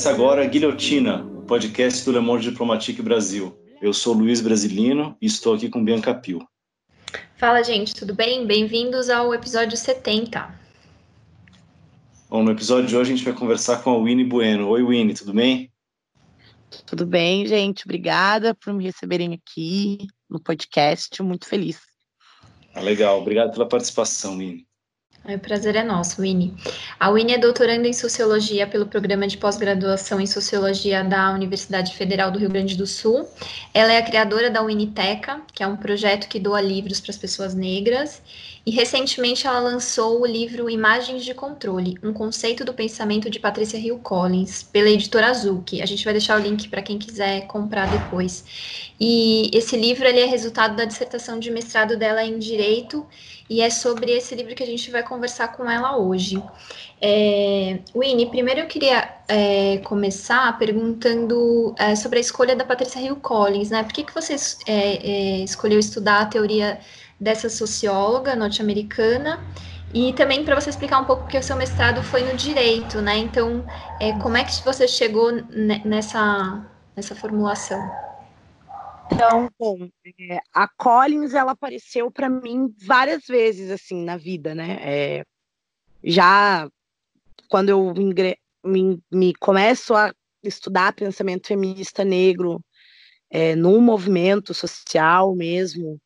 Começa agora a Guilhotina, o podcast do Le Monde Diplomatique Brasil. Eu sou Luiz Brasilino e estou aqui com Bianca Pio. Fala, gente, tudo bem? Bem-vindos ao episódio 70. Bom, no episódio de hoje a gente vai conversar com a Winnie Bueno. Oi, Winnie, tudo bem? Tudo bem, gente. Obrigada por me receberem aqui no podcast. Muito feliz. Ah, legal. Obrigado pela participação, Winnie. O prazer é nosso, Winnie. A Winnie é doutoranda em Sociologia pelo Programa de Pós-Graduação em Sociologia da Universidade Federal do Rio Grande do Sul. Ela é a criadora da Winiteca, que é um projeto que doa livros para as pessoas negras. E recentemente ela lançou o livro Imagens de Controle, um conceito do pensamento de Patrícia Hill Collins, pela editora Azuki. A gente vai deixar o link para quem quiser comprar depois. E esse livro ele é resultado da dissertação de mestrado dela em Direito e é sobre esse livro que a gente vai conversar com ela hoje. É, Winnie, primeiro eu queria é, começar perguntando é, sobre a escolha da Patrícia Hill Collins, né? Por que, que você é, é, escolheu estudar a teoria dessa socióloga norte-americana? E também para você explicar um pouco porque o seu mestrado foi no direito, né? Então, é, como é que você chegou nessa, nessa formulação? Então, bom, é, a Collins ela apareceu para mim várias vezes assim na vida, né? É, já quando eu me, me, começo a estudar pensamento feminista negro é, movimento social mesmo,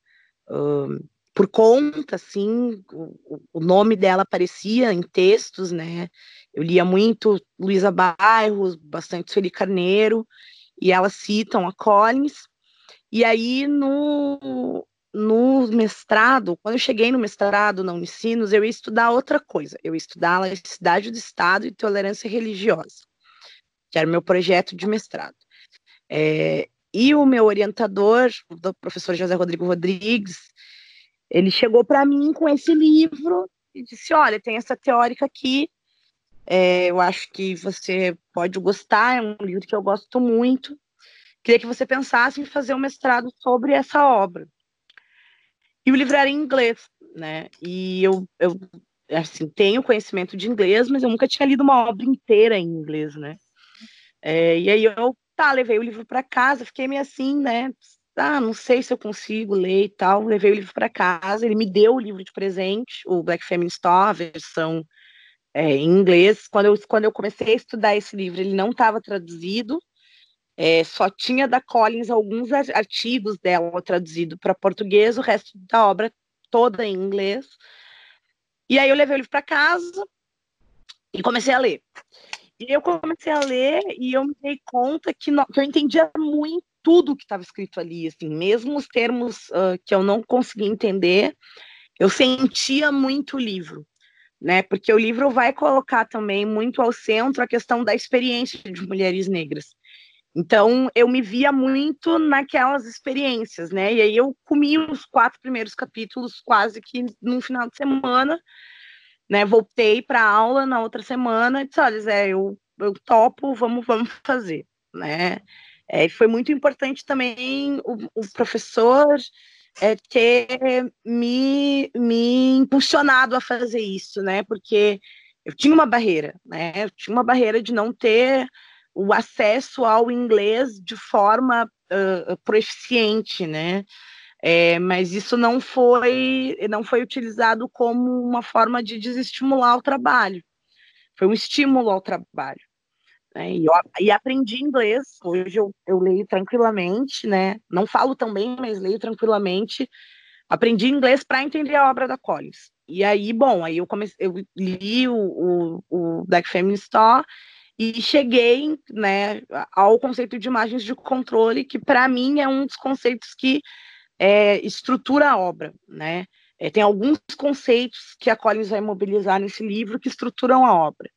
por conta, assim, o, o, nome dela aparecia em textos, né? Eu lia muito Luísa Bairros, bastante Sueli Carneiro, e elas citam a Collins, e aí, no, no mestrado, quando eu cheguei no mestrado na Unicinos, eu ia estudar outra coisa. Eu ia estudar laicidade do Estado e tolerância religiosa, que era o meu projeto de mestrado. É, e o meu orientador, o professor José Rodrigo Rodrigues, ele chegou para mim com esse livro e disse: Olha, tem essa teórica aqui, é, eu acho que você pode gostar, é um livro que eu gosto muito queria que você pensasse em fazer um mestrado sobre essa obra. E o livro era em inglês, né? E eu, eu assim, tenho conhecimento de inglês, mas eu nunca tinha lido uma obra inteira em inglês, né? É, e aí eu, tá, levei o livro para casa, fiquei meio assim, né? Ah, não sei se eu consigo ler e tal. Levei o livro para casa, ele me deu o livro de presente, o Black Feminist Store, a versão é, em inglês. Quando eu, quando eu comecei a estudar esse livro, ele não estava traduzido, é, só tinha da Collins alguns artigos dela traduzido para português, o resto da obra toda em inglês. E aí eu levei o livro para casa e comecei a ler. E eu comecei a ler e eu me dei conta que, não, que eu entendia muito tudo que estava escrito ali, assim, mesmo os termos uh, que eu não conseguia entender, eu sentia muito o livro, né? Porque o livro vai colocar também muito ao centro a questão da experiência de mulheres negras. Então, eu me via muito naquelas experiências, né? E aí eu comi os quatro primeiros capítulos quase que num final de semana, né? Voltei para aula na outra semana e disse, olha, Zé, eu, eu topo, vamos, vamos fazer, né? É, foi muito importante também o, o professor é, ter me, me impulsionado a fazer isso, né? Porque eu tinha uma barreira, né? Eu tinha uma barreira de não ter o acesso ao inglês de forma uh, né? É, mas isso não foi não foi utilizado como uma forma de desestimular o trabalho. Foi um estímulo ao trabalho. Né? E, eu, e aprendi inglês. Hoje eu, eu leio tranquilamente, né? Não falo tão bem, mas leio tranquilamente. Aprendi inglês para entender a obra da Collins. E aí, bom, aí eu comecei, eu li o, o, o Black Feminist Store e cheguei né, ao conceito de imagens de controle, que para mim é um dos conceitos que é, estrutura a obra. Né? É, tem alguns conceitos que a Collins vai mobilizar nesse livro que estruturam a obra.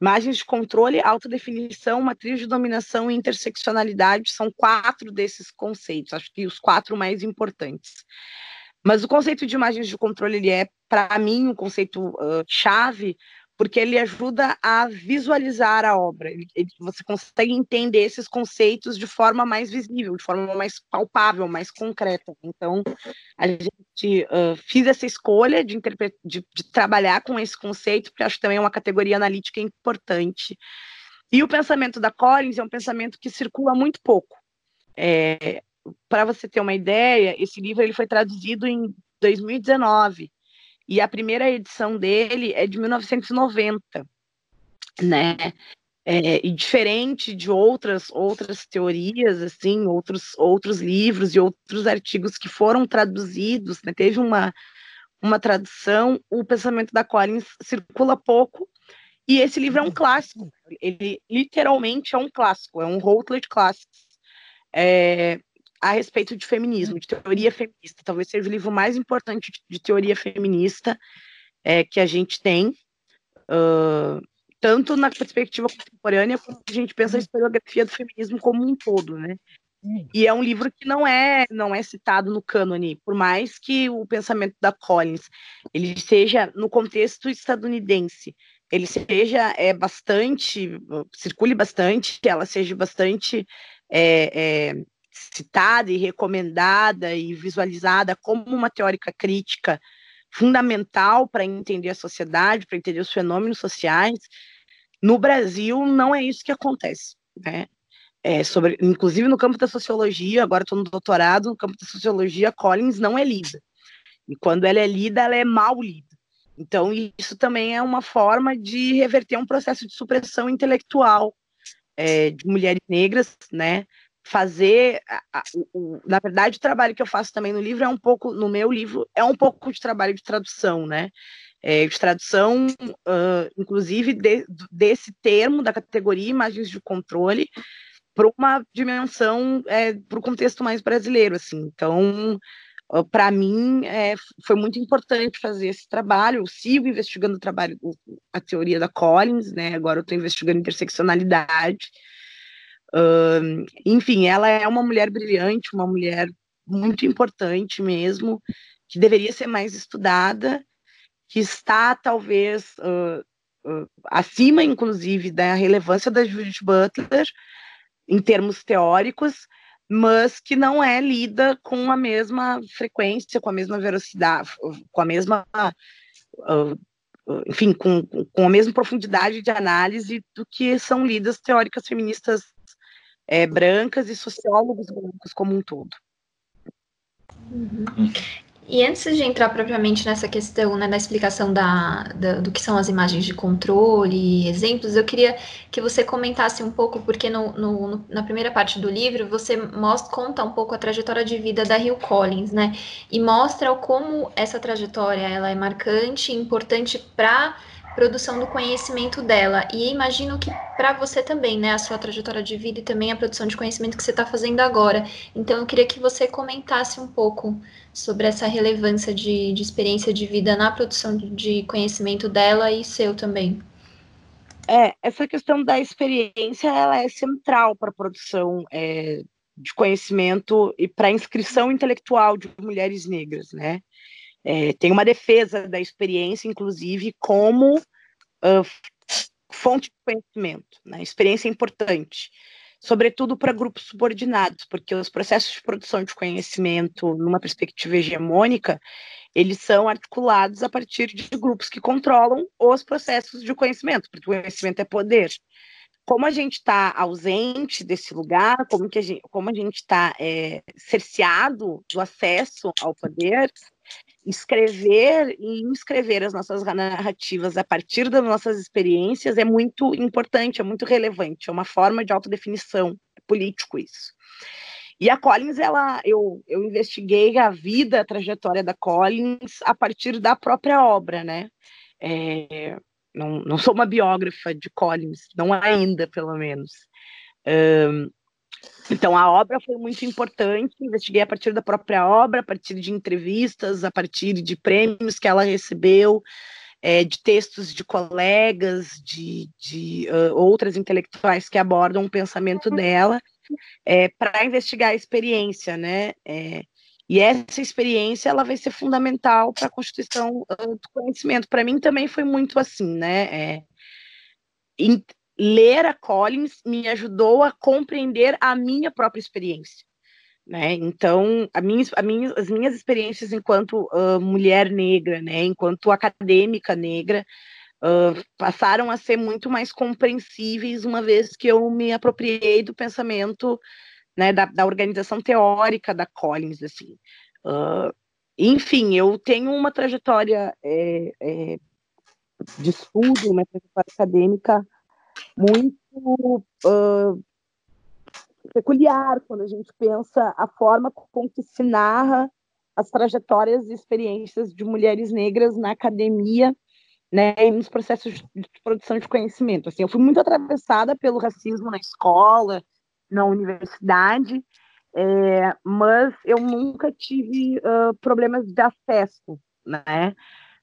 Imagens de controle, autodefinição, matriz de dominação e interseccionalidade são quatro desses conceitos, acho que os quatro mais importantes. Mas o conceito de imagens de controle ele é, para mim, um conceito uh, chave, porque ele ajuda a visualizar a obra. Você consegue entender esses conceitos de forma mais visível, de forma mais palpável, mais concreta. Então, a gente uh, fiz essa escolha de, de, de, trabalhar com esse conceito, porque acho que também é uma categoria analítica importante. E o pensamento da Collins é um pensamento que circula muito pouco. É, Para você ter uma ideia, esse livro ele foi traduzido em 2019 e a primeira edição dele é de 1990, né? É, e diferente de outras outras teorias, assim, outros outros livros e outros artigos que foram traduzidos, né? Teve uma uma tradução, o pensamento da Collins circula pouco e esse livro é um clássico. Ele literalmente é um clássico, é um Routledge Classics. É, a respeito de feminismo, de teoria feminista. Talvez seja o livro mais importante de, teoria feminista é, que a gente tem, uh, tanto na perspectiva contemporânea, como a gente pensa a historiografia do feminismo como um todo, né? E é um livro que não é não é citado no cânone, por mais que o pensamento da Collins ele seja no contexto estadunidense, ele seja é bastante circule bastante, que ela seja bastante é, é, citada e recomendada e visualizada como uma teórica crítica fundamental para entender a sociedade, para entender os fenômenos sociais. No Brasil, não é isso que acontece. Né? É sobre, inclusive no campo da sociologia, agora estou no doutorado, no campo da sociologia, Collins não é lida. E quando ela é lida, ela é mal lida. Então, isso também é uma forma de reverter um processo de supressão intelectual é, de mulheres negras, né? Fazer, a, a, o, na verdade, o trabalho que eu faço também no livro é um pouco, no meu livro, é um pouco de trabalho de tradução, né? É, de tradução, uh, inclusive, de, desse termo da categoria imagens de controle para uma dimensão, é, para o contexto mais brasileiro, assim. Então, para mim, é, foi muito importante fazer esse trabalho. Eu sigo investigando o trabalho, a teoria da Collins, né? Agora eu estou investigando interseccionalidade Uh, enfim, ela é uma mulher brilhante, uma mulher muito importante mesmo, que deveria ser mais estudada, que está talvez uh, uh, acima, inclusive, da relevância da Judith Butler em termos teóricos, mas que não é lida com a mesma frequência, com a mesma velocidade, com a mesma enfim, com, com a mesma profundidade de análise do que são lidas teóricas feministas é, brancas e sociólogos brancos como um todo. Uhum. E antes de entrar propriamente nessa questão, né, da explicação da, da, do que são as imagens de controle e exemplos, eu queria que você comentasse um pouco, porque no, no, na primeira parte do livro você mostra, conta um pouco a trajetória de vida da Hill Collins, né? E mostra como essa trajetória ela é marcante e importante para produção do conhecimento dela. E imagino que para você também, né, a sua trajetória de vida e também a produção de conhecimento que você está fazendo agora. Então, eu queria que você comentasse um pouco sobre essa relevância de, de experiência de vida na produção de conhecimento dela e seu também. É, essa questão da experiência ela é central para a produção é, de conhecimento e para a inscrição intelectual de mulheres negras, né? É, tem uma defesa da experiência, inclusive, como uh, fonte de conhecimento. Né? Experiência é importante, sobretudo para grupos subordinados, porque os processos de produção de conhecimento, numa perspectiva hegemônica, eles são articulados a partir de grupos que controlam os processos de conhecimento, porque conhecimento é poder. Como a gente está ausente desse lugar, como, que a gente está é, cerceado do acesso ao poder, escrever e inscrever as nossas narrativas a partir das nossas experiências é muito importante, é muito relevante, é uma forma de autodefinição, é político isso. E a Collins, ela, eu, eu investiguei a vida, a trajetória da Collins a partir da própria obra, né? É, não, não sou uma biógrafa de Collins, não ainda, pelo menos. Um, então, a obra foi muito importante. Investiguei a partir da própria obra, a partir de entrevistas, a partir de prêmios que ela recebeu, é, de textos de colegas, de, de uh, outras intelectuais que abordam o pensamento dela, é, para investigar a experiência, né? É, E essa experiência ela vai ser fundamental para a constituição do conhecimento. Para mim também foi muito assim, né? É, ler a Collins me ajudou a compreender a minha própria experiência. Né? Então, a minha, a minha, as minhas experiências enquanto uh, mulher negra, né, enquanto acadêmica negra, uh, passaram a ser muito mais compreensíveis uma vez que eu me apropriei do pensamento né, da, da organização teórica da Collins, assim. Uh, enfim, eu tenho uma trajetória é, é, de estudo, uma trajetória acadêmica muito uh, peculiar quando a gente pensa a forma com que se narra as trajetórias e experiências de mulheres negras na academia né, e nos processos de produção de conhecimento. Assim, eu fui muito atravessada pelo racismo na escola, na universidade, é, mas eu nunca tive uh, problemas de acesso, né?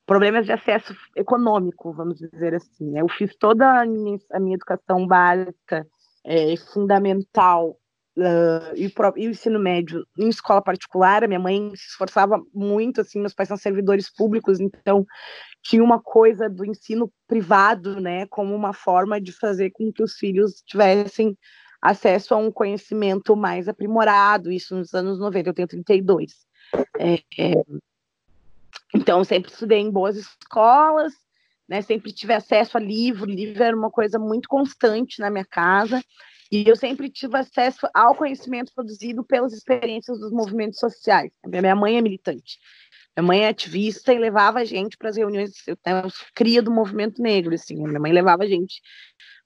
Problemas de acesso econômico, vamos dizer assim. Né? Eu fiz toda a minha, a minha educação básica, é, fundamental, uh, e, pro, e, o ensino médio em escola particular. A minha mãe se esforçava muito, assim, meus pais são servidores públicos, então tinha uma coisa do ensino privado, né, como uma forma de fazer com que os filhos tivessem acesso a um conhecimento mais aprimorado, isso nos anos 90, eu tenho 32. É, é, então, sempre estudei em boas escolas, né, sempre tive acesso a livro, livro era uma coisa muito constante na minha casa, e eu sempre tive acesso ao conhecimento produzido pelas experiências dos movimentos sociais. Minha mãe é militante, minha mãe é ativista e levava a gente para as reuniões, eu, cria do movimento negro, assim, minha mãe levava a gente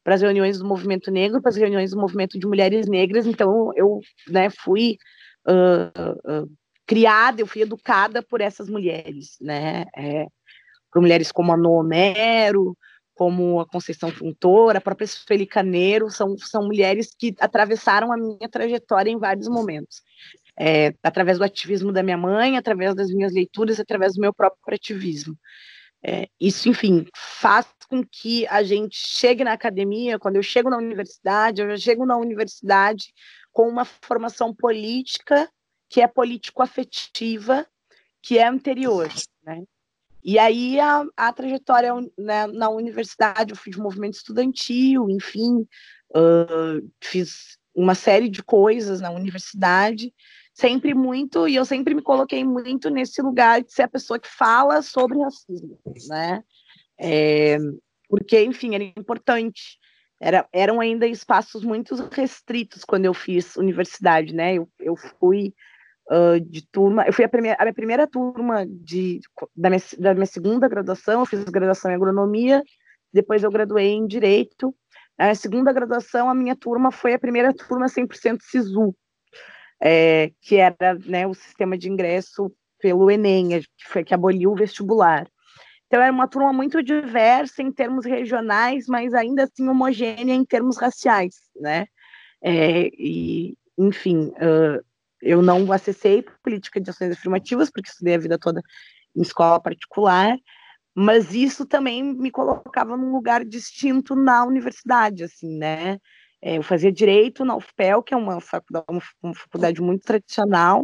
para as reuniões do movimento negro, para as reuniões do movimento de mulheres negras, então eu né, fui uh, uh, criada, eu fui educada por essas mulheres, né, é, por mulheres como a Noomero, como a Conceição Funtora, a própria Sueli Caneiro, são, são mulheres que atravessaram a minha trajetória em vários momentos. É, através do ativismo da minha mãe, através das minhas leituras, através do meu próprio ativismo. É, isso, enfim, faz com que a gente chegue na academia, quando eu chego na universidade, eu já chego na universidade com uma formação política que é político-afetiva, que é anterior, né? E aí a, a trajetória né, na universidade, eu de movimento estudantil, enfim, uh, fiz uma série de coisas na universidade, sempre muito, e eu sempre me coloquei muito nesse lugar de ser a pessoa que fala sobre racismo, né? É, porque, enfim, era importante. Era, eram ainda espaços muito restritos quando eu fiz universidade, né? Eu, eu fui uh, de turma, eu fui a, primeira, a minha primeira turma de, da, minha, da minha segunda graduação, eu fiz graduação em agronomia, depois eu graduei em direito. Na segunda graduação, a minha turma foi a primeira turma 100% SISU, é, que era né, o sistema de ingresso pelo Enem, que foi que aboliu o vestibular. Então era uma turma muito diversa em termos regionais, mas ainda assim homogênea em termos raciais, né? É, e, enfim, eu não acessei política de ações afirmativas, porque estudei a vida toda em escola particular, mas isso também me colocava num lugar distinto na universidade, assim, né? É, eu fazia direito na UFPEL, que é uma faculdade, uma faculdade muito tradicional,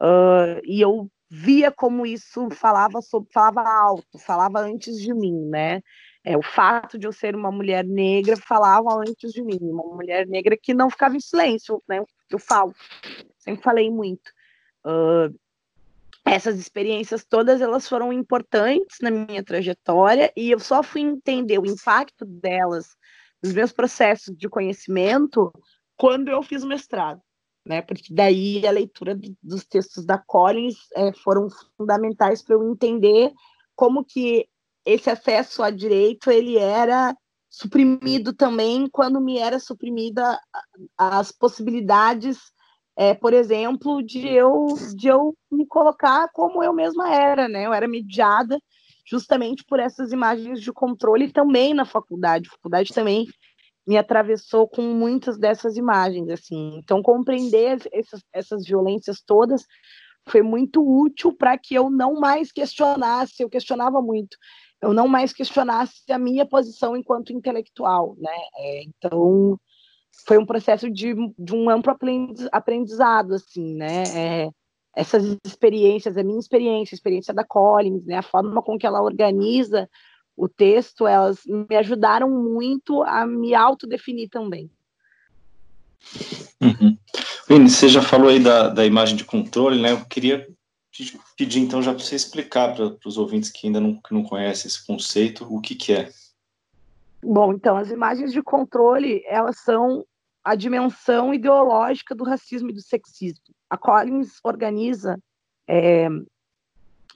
uh, e eu via como isso falava sobre, falava alto, falava antes de mim, né? É, o fato de eu ser uma mulher negra falava antes de mim, uma mulher negra que não ficava em silêncio, né? Eu falo, sempre falei muito. Uh, essas experiências todas elas foram importantes na minha trajetória e eu só fui entender o impacto delas os meus processos de conhecimento quando eu fiz o mestrado, né? Porque daí a leitura dos textos da Collins é, foram fundamentais para eu entender como que esse acesso a direito ele era suprimido também quando me era suprimida as possibilidades, é, por exemplo, de eu de eu me colocar como eu mesma era, né? Eu era mediada justamente por essas imagens de controle também na faculdade. A faculdade também me atravessou com muitas dessas imagens, assim. Então, compreender essas, essas violências todas foi muito útil para que eu não mais questionasse, eu questionava muito, eu não mais questionasse a minha posição enquanto intelectual, né? É, então, foi um processo de, de um amplo aprendizado, assim, né? É, essas experiências, a minha experiência, a experiência da Collins, né, a forma com que ela organiza o texto, elas me ajudaram muito a me autodefinir também. Uhum. Vini, você já falou aí da, da imagem de controle, né? Eu queria pedir então já para você explicar para os ouvintes que ainda não, que não conhecem esse conceito, o que, que é. Bom, então, as imagens de controle, elas são a dimensão ideológica do racismo e do sexismo. A Collins organiza é,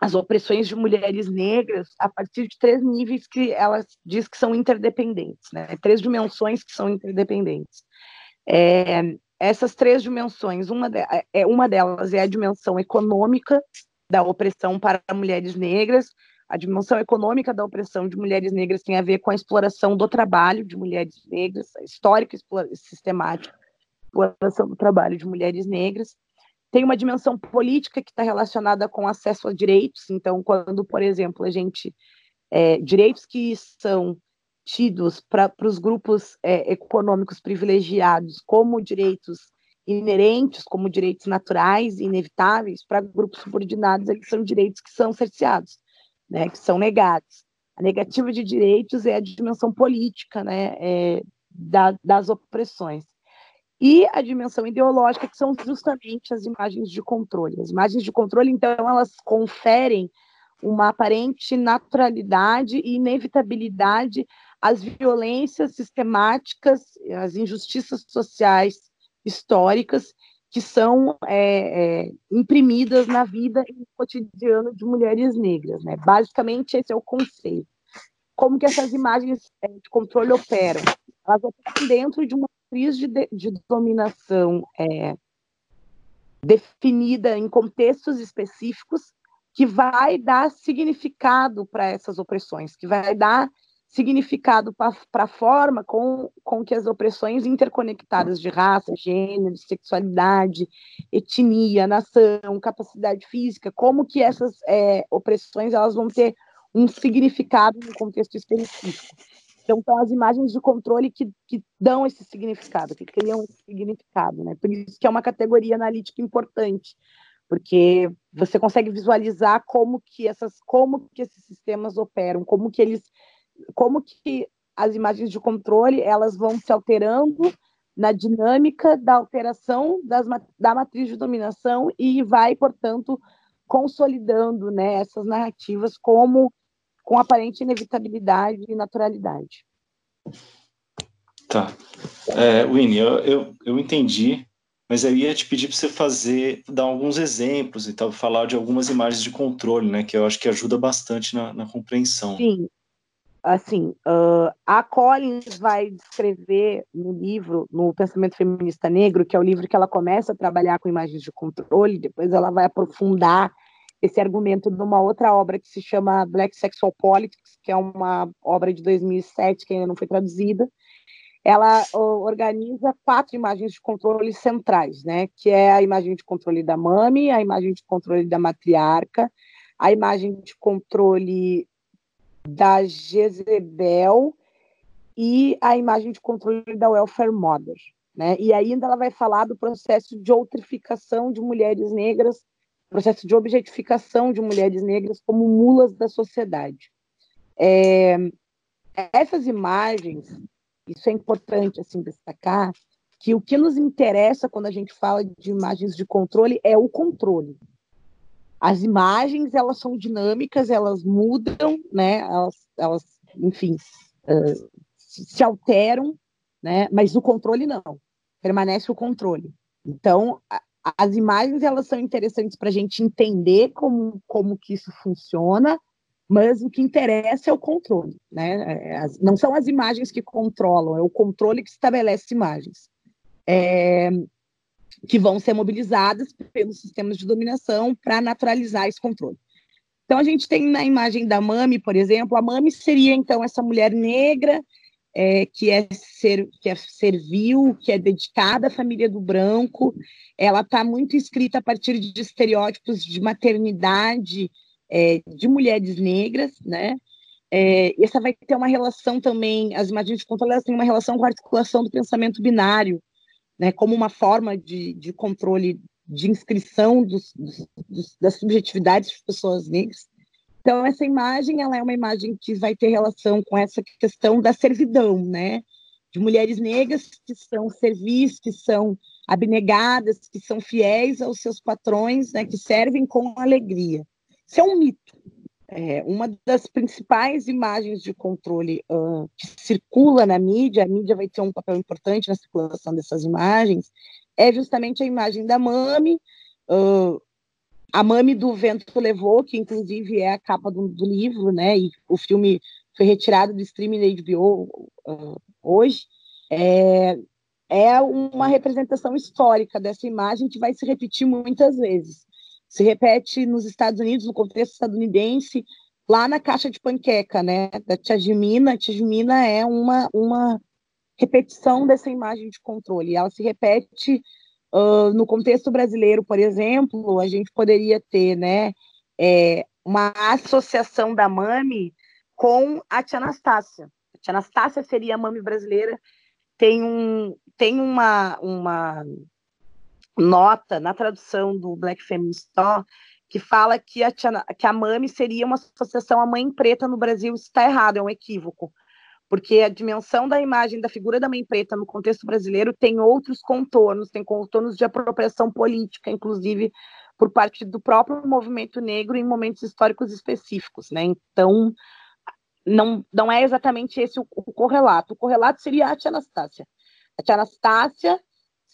as opressões de mulheres negras a partir de três níveis que ela diz que são interdependentes, né? três dimensões que são interdependentes. É, essas três dimensões, uma, de, é, uma delas é a dimensão econômica da opressão para mulheres negras, a dimensão econômica da opressão de mulheres negras tem a ver com a exploração do trabalho de mulheres negras, histórica e sistemática exploração do trabalho de mulheres negras. Tem uma dimensão política que está relacionada com acesso a direitos. Então, quando, por exemplo, a gente. É, direitos que são tidos para os grupos é, econômicos privilegiados como direitos inerentes, como direitos naturais e inevitáveis, para grupos subordinados, eles são direitos que são cerceados né, que são negados. A negativa de direitos é a dimensão política né, é, da, das opressões. E a dimensão ideológica, que são justamente as imagens de controle. As imagens de controle, então, elas conferem uma aparente naturalidade e inevitabilidade às violências sistemáticas, às injustiças sociais históricas que são é, é, imprimidas na vida e no cotidiano de mulheres negras. Né? Basicamente, esse é o conceito. Como que essas imagens é, de controle operam? Elas operam dentro de uma matriz de, de dominação é, definida em contextos específicos que vai dar significado para essas opressões, que vai dar significado para a forma com, com que as opressões interconectadas de raça, gênero, sexualidade, etnia, nação, capacidade física, como que essas é, opressões elas vão ter um significado no contexto específico. Então, são as imagens de controle que, que dão esse significado, que criam esse significado, né? Por isso que é uma categoria analítica importante, porque você consegue visualizar como que essas, como que esses sistemas operam, como que eles como que as imagens de controle elas vão se alterando na dinâmica da alteração das, da matriz de dominação e vai, portanto, consolidando né, essas narrativas como com aparente inevitabilidade e naturalidade. Tá. É, Winnie, eu, eu, eu entendi, mas eu ia te pedir para você fazer, dar alguns exemplos e tal, falar de algumas imagens de controle, né, que eu acho que ajuda bastante na, na compreensão. Sim, assim, uh, a Collins vai descrever no livro, no Pensamento Feminista Negro, que é o livro que ela começa a trabalhar com imagens de controle, depois ela vai aprofundar esse argumento numa outra obra que se chama Black Sexual Politics, que é uma obra de 2007 que ainda não foi traduzida. Ela organiza quatro imagens de controle centrais, né? Que é a imagem de controle da mami, a imagem de controle da matriarca, a imagem de controle da Jezebel e a imagem de controle da Welfare Mother. Né? E ainda ela vai falar do processo de outrificação de mulheres negras, processo de objetificação de mulheres negras como mulas da sociedade. É, essas imagens, isso é importante assim destacar, que o que nos interessa quando a gente fala de imagens de controle é o controle as imagens elas são dinâmicas, elas mudam, né? Elas, elas enfim, uh, se alteram, né? Mas o controle não, permanece o controle. Então, a, as imagens elas são interessantes para a gente entender como, como que isso funciona, mas o que interessa é o controle, né? É, as, não são as imagens que controlam, é o controle que estabelece imagens. É, que vão ser mobilizadas pelos sistemas de dominação para naturalizar esse controle. Então, a gente tem na imagem da Mami, por exemplo, a Mami seria, então, essa mulher negra é, que, é ser, que é servil, que é dedicada à família do branco, ela está muito escrita a partir de estereótipos de maternidade é, de mulheres negras, né? É, essa vai ter uma relação também, as imagens de controle elas têm uma relação com a articulação do pensamento binário, né, como uma forma de, de controle de inscrição dos, dos, das subjetividades de pessoas negras. Então, essa imagem ela é uma imagem que vai ter relação com essa questão da servidão, né? De mulheres negras que são servis, que são abnegadas, que são fiéis aos seus patrões, né? Que servem com alegria. Isso é um mito. É, uma das principais imagens de controle uh, que circula na mídia, a mídia vai ter um papel importante na circulação dessas imagens, é justamente a imagem da Mami, uh, a Mami do Vento Levou, que inclusive é a capa do, do, livro, né? E o filme foi retirado do streaming da HBO uh, hoje. É, é uma representação histórica dessa imagem que vai se repetir muitas vezes se repete nos Estados Unidos, no contexto estadunidense, lá na caixa de panqueca, né, da Tia Jimina. A Tia Jimina é uma, uma repetição dessa imagem de controle. Ela se repete uh, no contexto brasileiro, por exemplo, a gente poderia ter, né, é, uma associação da Mami com a Tia Anastácia. A Tia Anastácia seria a Mami brasileira. Tem, um, tem uma, uma nota na tradução do Black Feminist Law que fala que a, que a MAMI seria uma associação à mãe preta no Brasil. Isso está errado, é um equívoco. Porque a dimensão da imagem da figura da mãe preta no contexto brasileiro tem outros contornos, tem contornos de apropriação política, inclusive por parte do próprio movimento negro em momentos históricos específicos. Né? Então, não, não é exatamente esse o, o correlato. O correlato seria a tia Anastácia. A tia Anastácia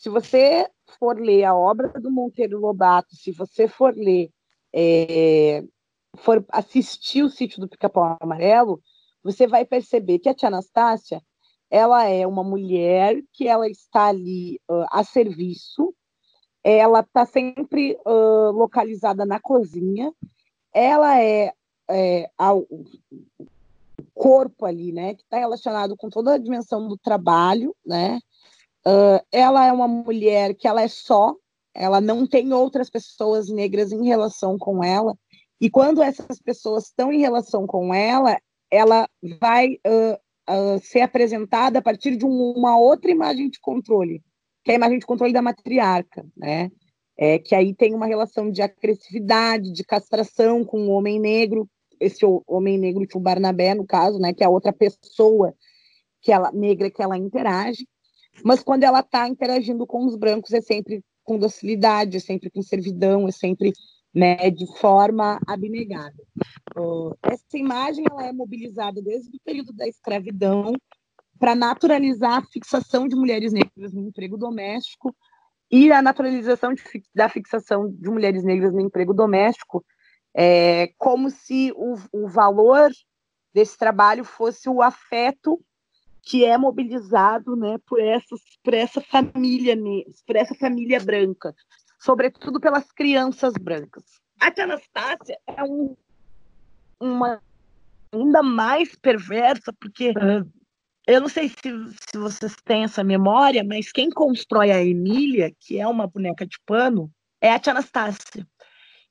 se você for ler a obra do Monteiro Lobato, se você for ler, é, for assistir o sítio do Pica-Pau Amarelo, você vai perceber que a tia Anastácia ela é uma mulher que ela está ali uh, a serviço, ela está sempre uh, localizada na cozinha, ela é, é ao, corpo ali, né, que está relacionado com toda a dimensão do trabalho, né, Uh, ela é uma mulher que ela é só, ela não tem outras pessoas negras em relação com ela. E quando essas pessoas estão em relação com ela, ela vai uh, uh, ser apresentada a partir de um, uma outra imagem de controle, que é a imagem de controle da matriarca, né? É, que aí tem uma relação de agressividade, de castração com o homem negro, esse homem negro que o Barnabé, no caso, né, que é a outra pessoa que ela negra que ela interage. Mas quando ela está interagindo com os brancos, é sempre com docilidade, é sempre com servidão, é sempre né, de forma abnegada. Essa imagem ela é mobilizada desde o período da escravidão para naturalizar a fixação de mulheres negras no emprego doméstico e a naturalização de, da fixação de mulheres negras no emprego doméstico é como se o, o valor desse trabalho fosse o afeto que é mobilizado né, por, essas, por essa família por essa família branca, sobretudo pelas crianças brancas. A tia Anastácia é um, uma ainda mais perversa, porque eu não sei se, se vocês têm essa memória, mas quem constrói a Emília, que é uma boneca de pano, é a tia Anastácia.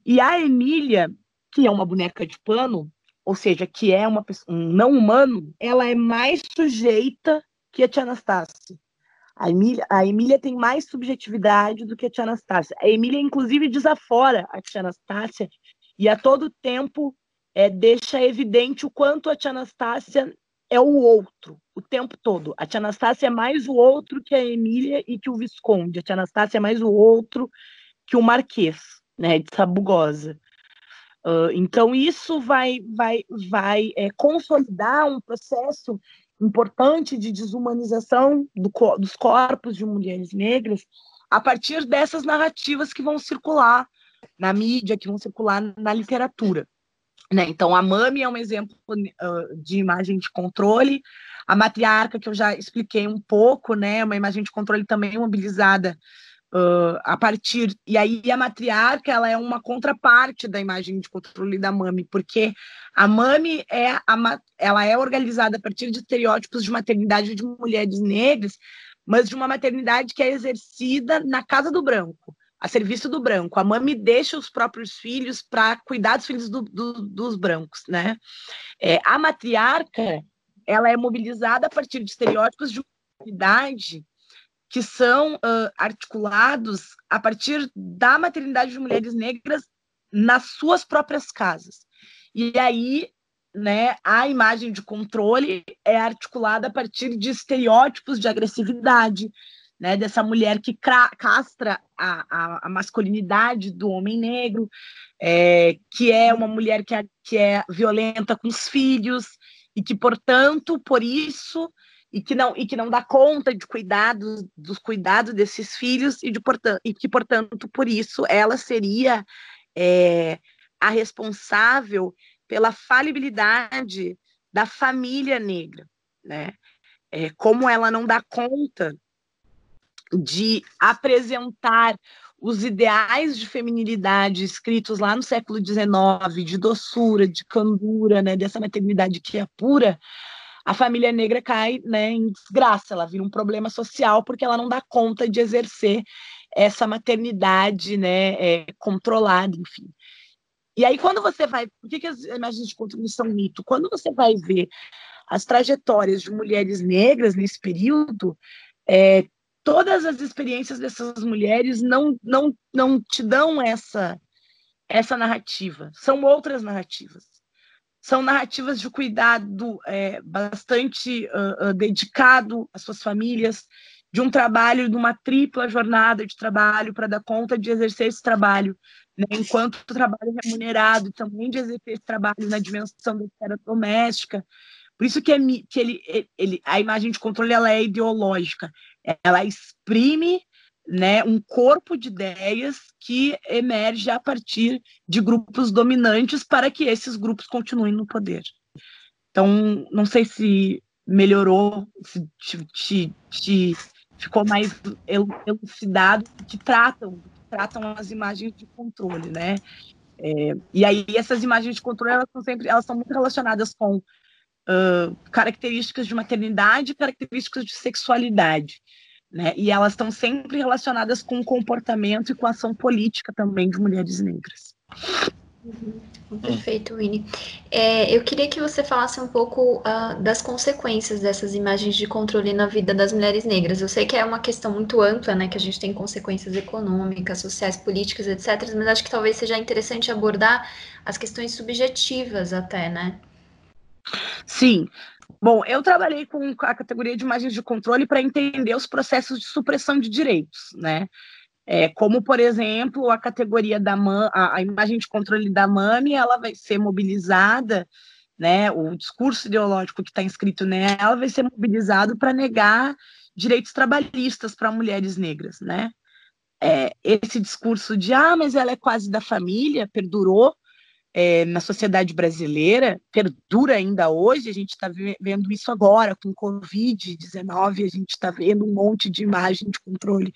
E a Emília, que é uma boneca de pano, ou seja, que é uma, um não humano, ela é mais sujeita que a tia Anastácia. A Emília, a Emília tem mais subjetividade do que a tia Anastácia. A Emília, inclusive, desafora a tia Anastácia e a todo tempo é, deixa evidente o quanto a tia Anastácia é o outro, o tempo todo. A tia Anastácia é mais o outro que a Emília e que o Visconde. A tia Anastácia é mais o outro que o Marquês, né, de Sabugosa. Uh, então, isso vai, vai, vai é, consolidar um processo importante de desumanização do, dos corpos de mulheres negras a partir dessas narrativas que vão circular na mídia, que vão circular na literatura. Né? Então, a Mami é um exemplo uh, de imagem de controle, a matriarca, que eu já expliquei um pouco, né? uma imagem de controle também mobilizada Uh, a partir e aí a matriarca ela é uma contraparte da imagem de controle da mami porque a mami é a, ela é organizada a partir de estereótipos de maternidade de mulheres negras mas de uma maternidade que é exercida na casa do branco a serviço do branco. A mami deixa os próprios filhos para cuidar dos filhos do, do, dos brancos né? É, a matriarca ela é mobilizada a partir de estereótipos de maternidade que são uh, articulados a partir da maternidade de mulheres negras nas suas próprias casas. E aí, né, a imagem de controle é articulada a partir de estereótipos de agressividade, né, dessa mulher que castra a, a, a masculinidade do homem negro, é, que é uma mulher que é, que é violenta com os filhos e que, portanto, por isso e que não e que não dá conta de cuidados dos cuidados desses filhos e de portanto e que portanto por isso ela seria é, a responsável pela falibilidade da família negra, né? É, como ela não dá conta de apresentar os ideais de feminilidade escritos lá no século XIX, de doçura, de candura, né, dessa maternidade que é pura, a família negra cai né, em desgraça, ela vira um problema social porque ela não dá conta de exercer essa maternidade né, é, controlada, enfim. E aí, quando você vai. Por que, que as imagens de controle são mito? Quando você vai ver as trajetórias de mulheres negras nesse período, é, todas as experiências dessas mulheres não, não, não te dão essa, essa narrativa, são outras narrativas. São narrativas de cuidado é, bastante uh, uh, dedicado às suas famílias, de um trabalho, de uma tripla jornada de trabalho para dar conta de exercer esse trabalho, né, enquanto trabalho remunerado, também de exercer esse trabalho na dimensão da esfera doméstica. Por isso que, é, que ele, ele, a imagem de controle ela é ideológica, ela exprime né, um corpo de ideias que emerge a partir de grupos dominantes para que esses grupos continuem no poder. Então, não sei se melhorou, se te, te, te ficou mais elucidado, que tratam, que tratam as imagens de controle, né? É, e aí essas imagens de controle elas são sempre, elas são muito relacionadas com uh, características de maternidade, características de sexualidade. Né? E elas estão sempre relacionadas com o comportamento e com a ação política também de mulheres negras. Uhum. Perfeito, Winnie. É, eu queria que você falasse um pouco uh, das consequências dessas imagens de controle na vida das mulheres negras. Eu sei que é uma questão muito ampla, né, que a gente tem consequências econômicas, sociais, políticas, etc., mas acho que talvez seja interessante abordar as questões subjetivas até, né? Sim. Bom, eu trabalhei com a categoria de imagens de controle para entender os processos de supressão de direitos, né? É, como, por exemplo, a categoria da a, a imagem de controle da MAME, ela vai ser mobilizada, né? O discurso ideológico que está inscrito nela vai ser mobilizado para negar direitos trabalhistas para mulheres negras, né? É, esse discurso de ah, mas ela é quase da família perdurou é, na sociedade brasileira, perdura ainda hoje, a gente está vendo isso agora com Covid-19, a gente está vendo um monte de imagem de controle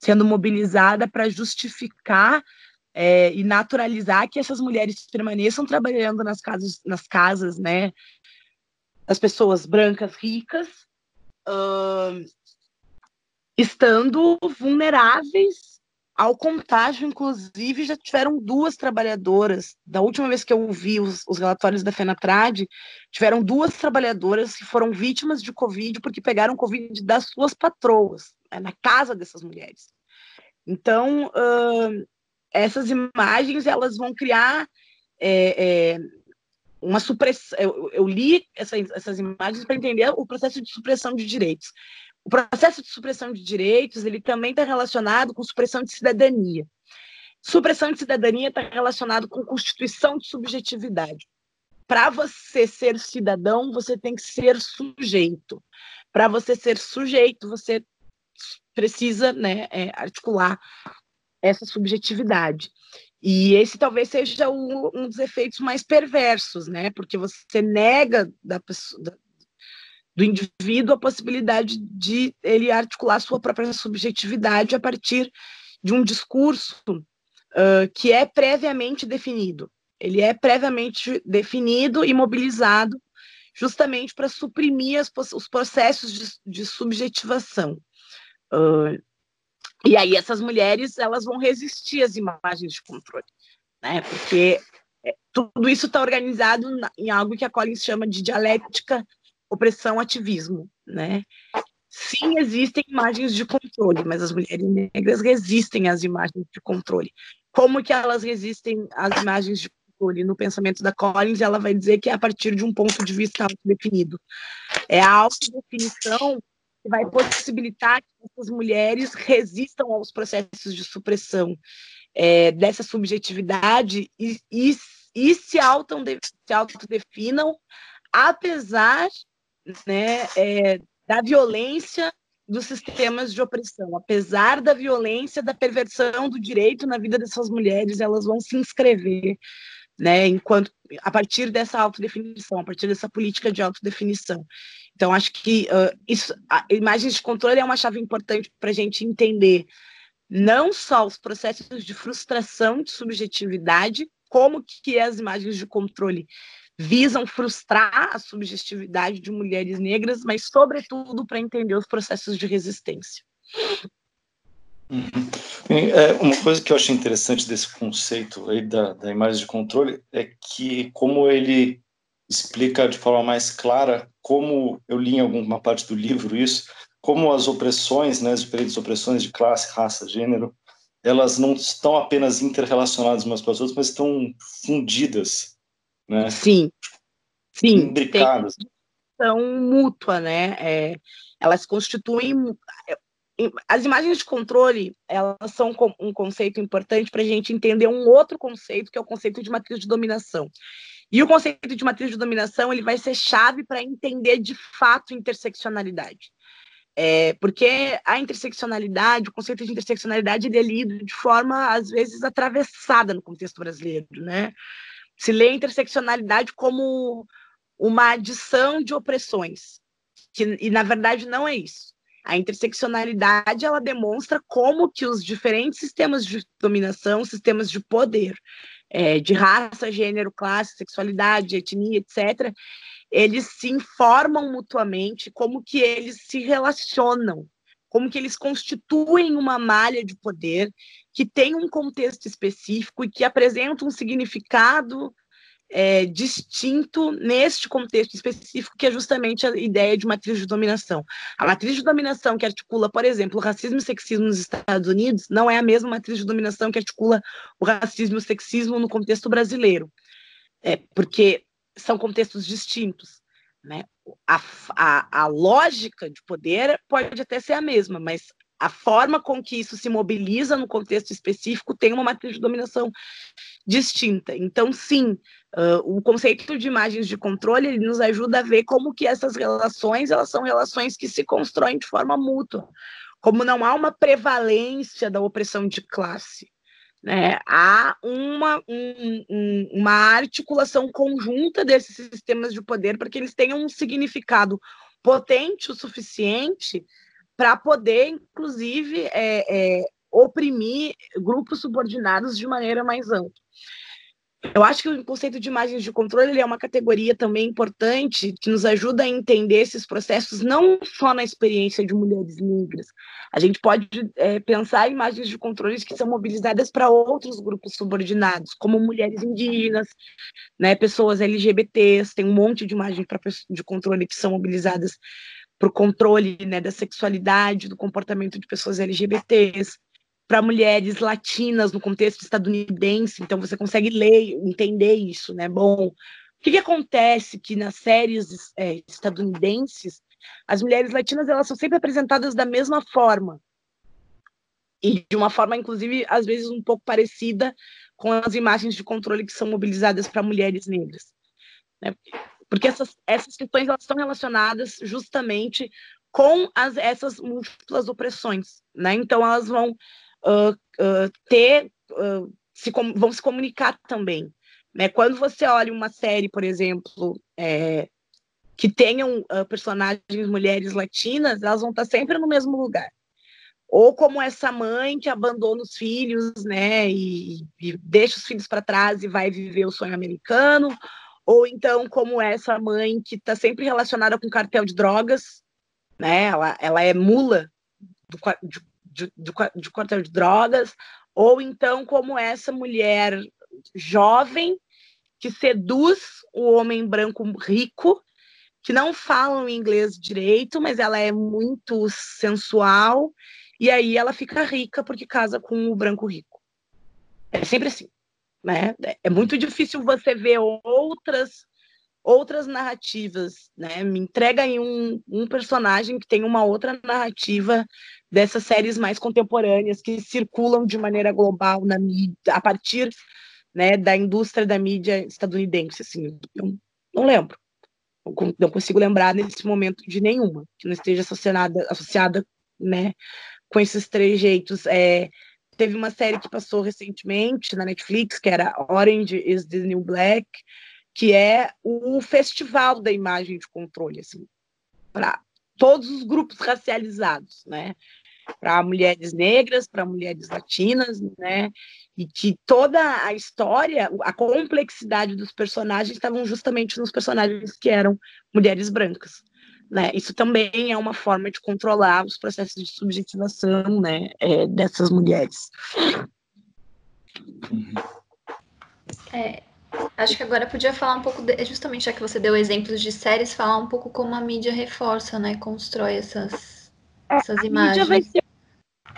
sendo mobilizada para justificar é, e naturalizar que essas mulheres permaneçam trabalhando nas casas, nas casas, né, das pessoas brancas ricas, uh, estando vulneráveis ao contágio, inclusive, já tiveram duas trabalhadoras. Da última vez que eu vi os, os relatórios da FENATRAD, tiveram duas trabalhadoras que foram vítimas de Covid porque pegaram Covid das suas patroas, né, na casa dessas mulheres. Então, uh, essas imagens elas vão criar é, é, uma supressão. Eu, eu li essa, essas imagens para entender o processo de supressão de direitos. O processo de supressão de direitos ele também está relacionado com supressão de cidadania. Supressão de cidadania está relacionado com constituição de subjetividade. Para você ser cidadão, você tem que ser sujeito. Para você ser sujeito, você precisa né, é, articular essa subjetividade. E esse talvez seja um, um, dos efeitos mais perversos, né? Porque você nega da pessoa, do indivíduo a possibilidade de ele articular sua própria subjetividade a partir de um discurso uh, que é previamente definido. Ele é previamente definido e mobilizado justamente para suprimir as, os processos de, de subjetivação. Uh, e aí essas mulheres elas vão resistir às imagens de controle, né? Porque é, tudo isso está organizado em algo que a Collins chama de dialética opressão ativismo, né? sim, existem imagens de controle, mas as mulheres negras resistem às imagens de controle. Como que elas resistem às imagens de controle? No pensamento da Collins, ela vai dizer que é a partir de um ponto de vista autodefinido. É a autodefinição que vai possibilitar que essas mulheres resistam aos processos de supressão é, dessa subjetividade e, e, e se, se autodefinam, apesar né, é, da violência dos sistemas de opressão. Apesar da violência, da perversão do direito na vida dessas mulheres, elas vão se inscrever, né, enquanto a partir dessa autodefinição, a partir dessa política de autodefinição. Então, acho que uh, isso, a imagens de controle é uma chave importante para a gente entender não só os processos de frustração de subjetividade, como que as imagens de controle visam frustrar a subjetividade de mulheres negras, mas, sobretudo, para entender os processos de resistência. Uhum. É, uma coisa que eu achei interessante desse conceito aí da, da imagem de controle é que como ele explica de forma mais clara como eu li em alguma parte do livro isso, como as opressões, né, as diferentes opressões de classe, raça, gênero, elas não estão apenas interrelacionadas umas com as outras, mas estão fundidas, né? Sim, sim. Imbricadas. São mútua, né? É, elas constituem as imagens de controle, elas são um conceito importante para a gente entender um outro conceito, que é o conceito de matriz de dominação. E o conceito de matriz de dominação ele vai ser chave para entender de fato interseccionalidade. É, porque a interseccionalidade, o conceito de interseccionalidade, ele é lido de forma, às vezes, atravessada no contexto brasileiro, né? Se lê a interseccionalidade como uma adição de opressões, que, e, na verdade, não é isso. A interseccionalidade, ela demonstra como que os diferentes sistemas de dominação, sistemas de poder, é, de raça, gênero, classe, sexualidade, etnia, etc., eles se informam mutuamente, como que eles se relacionam, como que eles constituem uma malha de poder que tem um contexto específico e que apresenta um significado é, distinto neste contexto específico, que é justamente a ideia de matriz de dominação. A matriz de dominação que articula, por exemplo, o racismo e o sexismo nos Estados Unidos não é a mesma matriz de dominação que articula o racismo e o sexismo no contexto brasileiro. É, porque são contextos distintos. Né? A, a, a lógica de poder pode até ser a mesma, mas a forma com que isso se mobiliza no contexto específico tem uma matriz de dominação distinta. Então, sim, uh, o conceito de imagens de controle ele nos ajuda a ver como que essas relações elas são relações que se constroem de forma mútua, como não há uma prevalência da opressão de classe. Né? Há uma, um, um, uma articulação conjunta desses sistemas de poder para que eles tenham um significado potente o suficiente para poder, inclusive, é, é, oprimir grupos subordinados de maneira mais ampla. Eu acho que o conceito de imagens de controle é uma categoria também importante que nos ajuda a entender esses processos não só na experiência de mulheres negras. A gente pode é, pensar em imagens de controles que são mobilizadas para outros grupos subordinados, como mulheres indígenas, né, pessoas LGBTs, tem um monte de imagens pra, de controle que são mobilizadas para o controle né, da sexualidade, do comportamento de pessoas LGBTs para mulheres latinas no contexto estadunidense, então você consegue ler, entender isso, né? Bom, o que, que acontece que nas séries é, estadunidenses as mulheres latinas elas são sempre apresentadas da mesma forma e de uma forma, inclusive, às vezes um pouco parecida com as imagens de controle que são mobilizadas para mulheres negras, né? Porque essas, essas questões elas estão relacionadas justamente com as, essas múltiplas opressões, né? Então elas vão uh, ter, uh, se vão se comunicar também. Né? Quando você olha uma série, por exemplo, é, que tenham personagens mulheres latinas, elas vão estar sempre no mesmo lugar. Ou como essa mãe que abandona os filhos, né, e, e deixa os filhos para trás e vai viver o sonho americano, ou então como essa mãe que está sempre relacionada com cartel de drogas, né, ela, ela é mula do, de, de, de, de de drogas, ou então como essa mulher jovem que seduz o homem branco rico que não falam inglês direito, mas ela é muito sensual, e aí ela fica rica porque casa com o branco rico. É sempre assim, né? É muito difícil você ver outras outras narrativas, né? Me entrega aí um, um personagem que tem uma outra narrativa dessas séries mais contemporâneas que circulam de maneira global na mídia, a partir né, da indústria da mídia estadunidense, assim, eu não lembro, não consigo lembrar nesse momento de nenhuma que não esteja associada, associada, né, com esses trejeitos. É, teve uma série que passou recentemente na Netflix que era Orange is the New Black, que é o festival da imagem de controle, assim, para todos os grupos racializados, né? Para mulheres negras, para mulheres latinas, né? E que toda a história, a complexidade dos personagens estavam justamente nos personagens que eram mulheres brancas. Né? Isso também é uma forma de controlar os processos de subjetivação né, é, dessas mulheres. É, Acho que agora podia falar um pouco, de, justamente já que você deu exemplos de séries, falar um pouco como a mídia reforça, né? Constrói essas, é, essas a imagens. Mídia vai ser,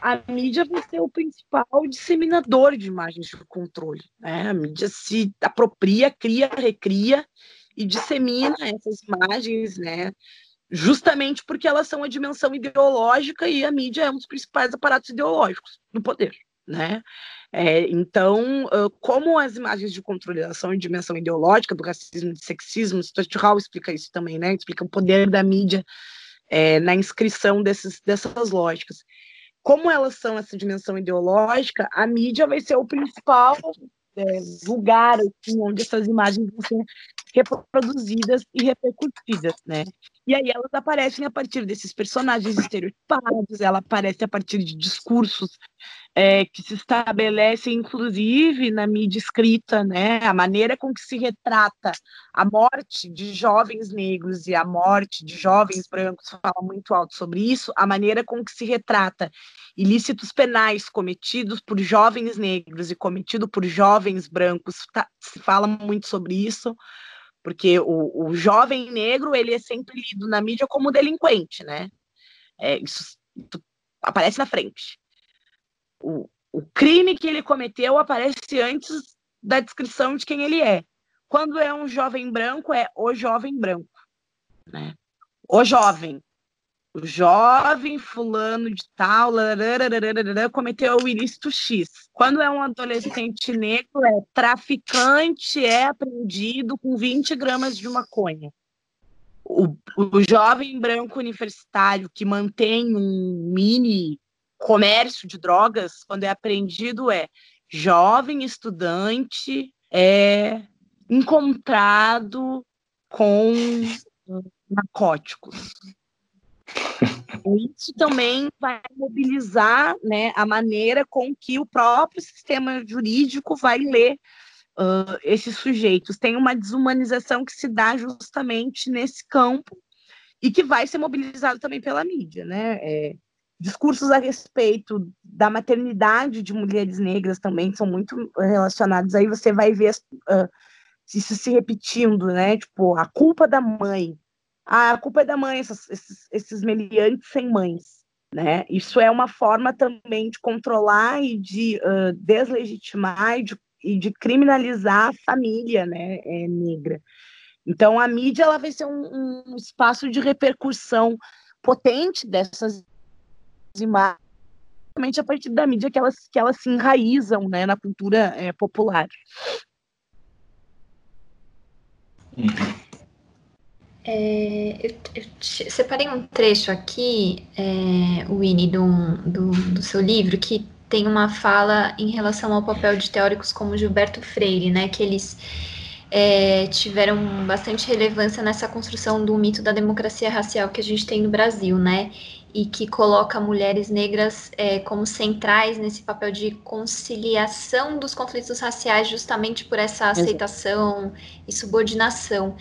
a mídia vai ser o principal disseminador de imagens de controle. Né? A mídia se apropria, cria, recria e dissemina essas imagens, né? Justamente porque elas são a dimensão ideológica e a mídia é um dos principais aparatos ideológicos do poder, né? É, então, como as imagens de controle são em dimensão ideológica do racismo e do sexismo, Stuart explica isso também, né? Explica o poder da mídia é, na inscrição desses, dessas lógicas. Como elas são essa dimensão ideológica, a mídia vai ser o principal é, lugar assim, onde essas imagens vão ser reproduzidas e repercutidas, né? E aí elas aparecem a partir desses personagens estereotipados, ela aparece a partir de discursos é, que se estabelecem, inclusive, na mídia escrita, né? A maneira com que se retrata a morte de jovens negros e a morte de jovens brancos fala muito alto sobre isso, a maneira com que se retrata ilícitos penais cometidos por jovens negros e cometido por jovens brancos, tá, se fala muito sobre isso porque o, o jovem negro ele é sempre lido na mídia como delinquente, né? É, isso, isso aparece na frente. O, o crime que ele cometeu aparece antes da descrição de quem ele é. Quando é um jovem branco, é o jovem branco, né? O jovem, o jovem fulano de tal cometeu o ilícito X. Quando é um adolescente negro, é traficante, é apreendido com 20 gramas de maconha. O, o jovem branco universitário que mantém um mini comércio de drogas, quando é apreendido, é jovem estudante, é encontrado com narcóticos. Isso também vai mobilizar né, a maneira com que o próprio sistema jurídico vai ler uh, esses sujeitos. Tem uma desumanização que se dá justamente nesse campo e que vai ser mobilizado também pela mídia. Né? É, discursos a respeito da maternidade de mulheres negras também são muito relacionados. Aí você vai ver uh, isso se repetindo, né? Tipo, a culpa da mãe a culpa é da mãe, esses, esses, meliantes sem mães. Né? Isso é uma forma também de controlar e de uh, deslegitimar e de, e de, criminalizar a família né, é, negra. Então, a mídia ela vai ser um, um espaço de repercussão potente dessas imagens, a partir da mídia que elas, que elas se enraizam né, na cultura é, popular. Uhum. É, eu, eu separei um trecho aqui, é, Winnie, do, do, do, seu livro, que tem uma fala em relação ao papel de teóricos como Gilberto Freire, né, que eles é, tiveram bastante relevância nessa construção do mito da democracia racial que a gente tem no Brasil, né, e que coloca mulheres negras é, como centrais nesse papel de conciliação dos conflitos raciais, justamente por essa aceitação e subordinação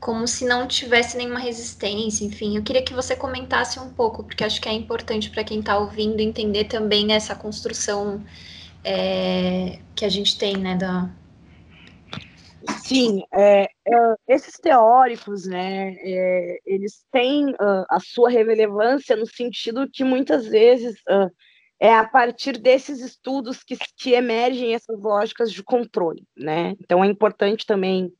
como se não tivesse nenhuma resistência, enfim. Eu queria que você comentasse um pouco, porque acho que é importante para quem está ouvindo entender também essa construção é, que a gente tem, né, da... Sim, é, é, esses teóricos, né, é, eles têm uh, a sua relevância no sentido que muitas vezes uh, é a partir desses estudos que, que emergem essas lógicas de controle, né? Então é importante também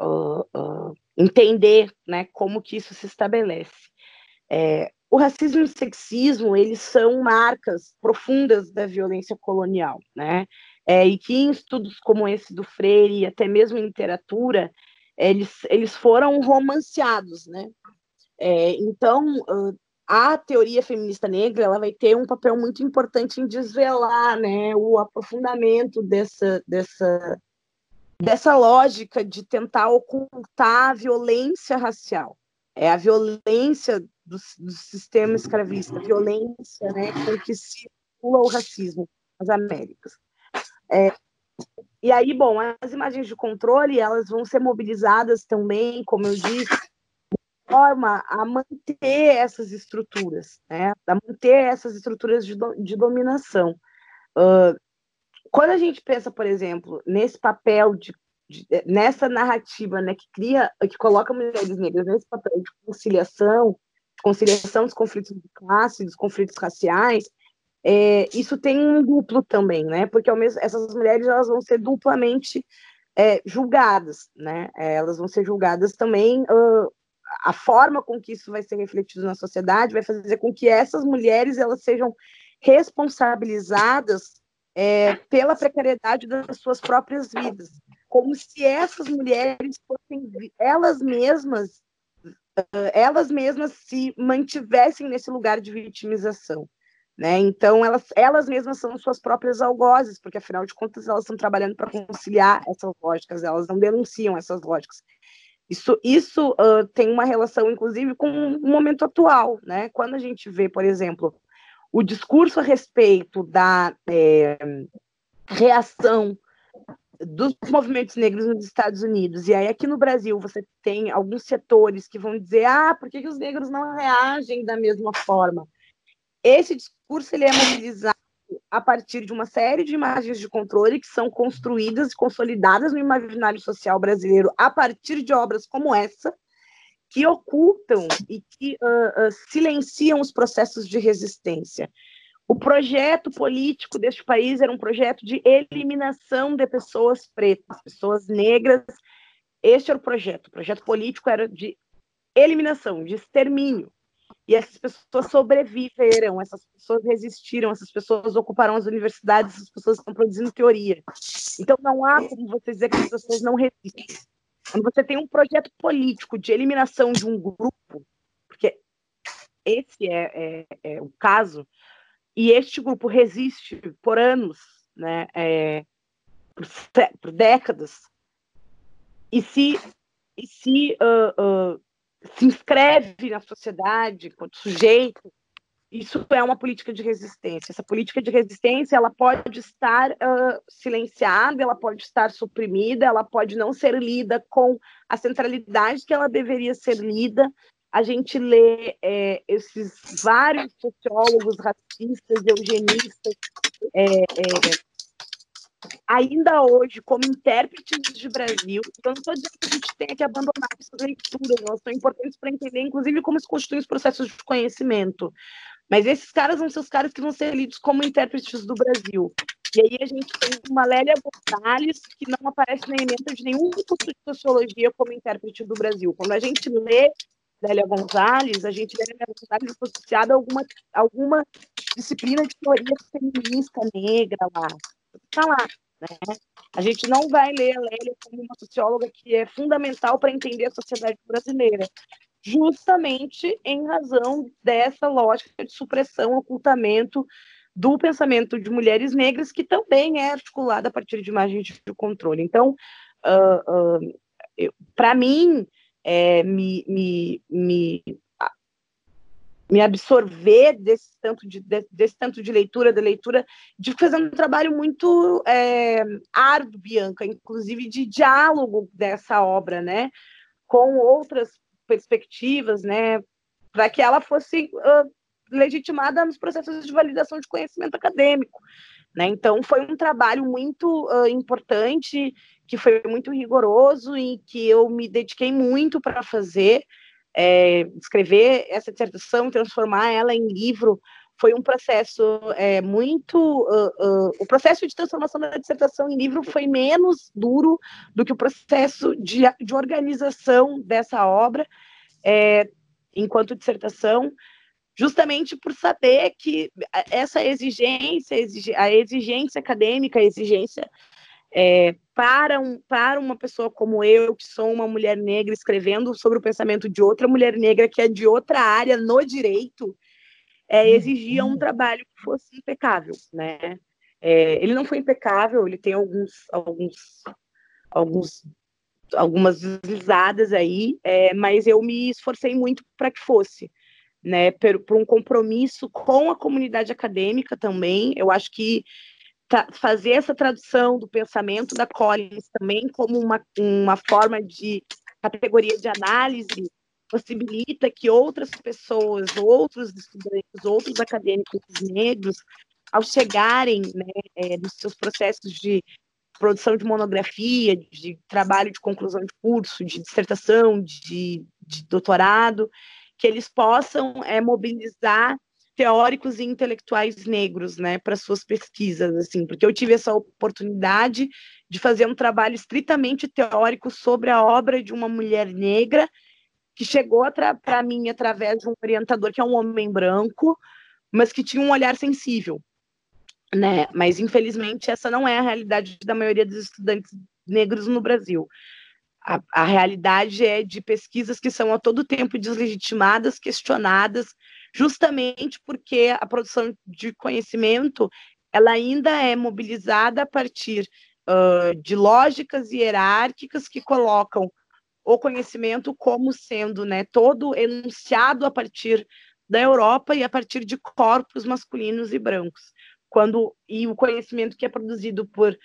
uh, entender, né, como que isso se estabelece. É, o racismo e o sexismo, eles são marcas profundas da violência colonial, né? É, e que em estudos como esse do Freire, e até mesmo em literatura, eles, eles foram romanceados, né? É, então, a teoria feminista negra ela vai ter um papel muito importante em desvelar né, o aprofundamento dessa, dessa, dessa lógica de tentar ocultar a violência racial. É a violência do, do sistema escravista, a violência né, com que se o racismo nas Américas. É, e aí, bom, as imagens de controle, elas vão ser mobilizadas também, como eu disse, forma a manter essas estruturas, né? a manter essas estruturas de, do, de dominação. Uh, quando a gente pensa, por exemplo, nesse papel de, de, nessa narrativa, né, que cria, que coloca mulheres negras nesse papel de conciliação, conciliação dos conflitos de classe, dos conflitos raciais, é, isso tem um duplo também, né? Porque ao mesmo, essas mulheres elas vão ser duplamente é, julgadas, né? É, elas vão ser julgadas também. Uh, a forma com que isso vai ser refletido na sociedade vai fazer com que essas mulheres elas sejam responsabilizadas é, pela precariedade das suas próprias vidas, como se essas mulheres fossem elas mesmas elas mesmas se mantivessem nesse lugar de vitimização. Né? Então, elas, elas mesmas são suas próprias algozes, porque afinal de contas elas estão trabalhando para conciliar essas lógicas, elas não denunciam essas lógicas. Isso, isso uh, tem uma relação, inclusive, com o momento atual. Né? Quando a gente vê, por exemplo, o discurso a respeito da é, reação dos movimentos negros nos Estados Unidos, e aí aqui no Brasil você tem alguns setores que vão dizer: ah, por que, que os negros não reagem da mesma forma? Esse discurso ele é mobilizado a partir de uma série de imagens de controle que são construídas e consolidadas no imaginário social brasileiro a partir de obras como essa, que ocultam e que uh, uh, silenciam os processos de resistência. O projeto político deste país era um projeto de eliminação de pessoas pretas, pessoas negras. Este era o projeto. O projeto político era de eliminação, de extermínio. E essas pessoas sobreviveram, essas pessoas resistiram, essas pessoas ocuparam as universidades, essas pessoas estão produzindo teoria. Então não há como você dizer que as pessoas não resistem. Quando você tem um projeto político de eliminação de um grupo, porque esse é, é, é o caso, e este grupo resiste por anos, né, é, por, por, décadas, e se, e se uh, uh, se inscreve na sociedade quanto sujeito, isso é uma política de resistência. Essa política de resistência ela pode estar uh, silenciada, ela pode estar suprimida, ela pode não ser lida com a centralidade que ela deveria ser lida. A gente lê é, esses vários sociólogos racistas, eugenistas, é, é, ainda hoje, como intérpretes de Brasil, então não estou dizendo que a gente tenha que abandonar essas leituras, elas são importantes para entender, inclusive, como se constituem os processos de conhecimento. Mas esses caras vão ser os caras que vão ser lidos como intérpretes do Brasil. E aí a gente tem uma Lélia Gonzalez, que não aparece na emenda de nenhum curso de sociologia como intérprete do Brasil. Quando a gente lê Lélia Gonzalez, a gente vê Lélia Gonzalez associada a alguma, alguma disciplina de teoria feminista negra lá está lá. Né? A gente não vai ler a Lélia como uma socióloga que é fundamental para entender a sociedade brasileira, justamente em razão dessa lógica de supressão, ocultamento do pensamento de mulheres negras, que também é articulada a partir de imagens de controle. Então, uh, uh, para mim, é, me, me, me me absorver desse tanto de, desse tanto de leitura, da leitura, de fazer um trabalho muito é, árduo, Bianca, inclusive de diálogo dessa obra, né, com outras perspectivas, né, para que ela fosse uh, legitimada nos processos de validação de conhecimento acadêmico. Né? Então, foi um trabalho muito uh, importante que foi muito rigoroso e que eu me dediquei muito para fazer, é, escrever essa dissertação, transformar ela em livro, foi um processo é, muito. Uh, uh, o processo de transformação da dissertação em livro foi menos duro do que o processo de, de organização dessa obra, é, enquanto dissertação, justamente por saber que essa exigência, a exigência acadêmica, a exigência é, para, um, para uma pessoa como eu, que sou uma mulher negra, escrevendo sobre o pensamento de outra mulher negra que é de outra área no direito, é, exigia um trabalho que fosse impecável, né? É, ele não foi impecável, ele tem alguns, alguns, alguns algumas deslizadas aí, é, mas eu me esforcei muito para que fosse, né? Por, por, um compromisso com a comunidade acadêmica também. Eu acho que fazer essa tradução do pensamento da Collins também como uma, uma forma de categoria de análise possibilita que outras pessoas, outros estudantes, outros acadêmicos negros, ao chegarem né, é, nos seus processos de produção de monografia, de trabalho de conclusão de curso, de dissertação, de, de doutorado, que eles possam é, mobilizar teóricos e intelectuais negros, né, para suas pesquisas, assim, porque eu tive essa oportunidade de fazer um trabalho estritamente teórico sobre a obra de uma mulher negra que chegou para mim através de um orientador que é um homem branco, mas que tinha um olhar sensível, né? Mas infelizmente essa não é a realidade da maioria dos estudantes negros no Brasil. A, a realidade é de pesquisas que são a todo tempo deslegitimadas, questionadas, justamente porque a produção de conhecimento ela ainda é mobilizada a partir uh, de lógicas hierárquicas que colocam o conhecimento como sendo né, todo enunciado a partir da Europa e a partir de corpos masculinos e brancos. Quando e o conhecimento que é produzido por,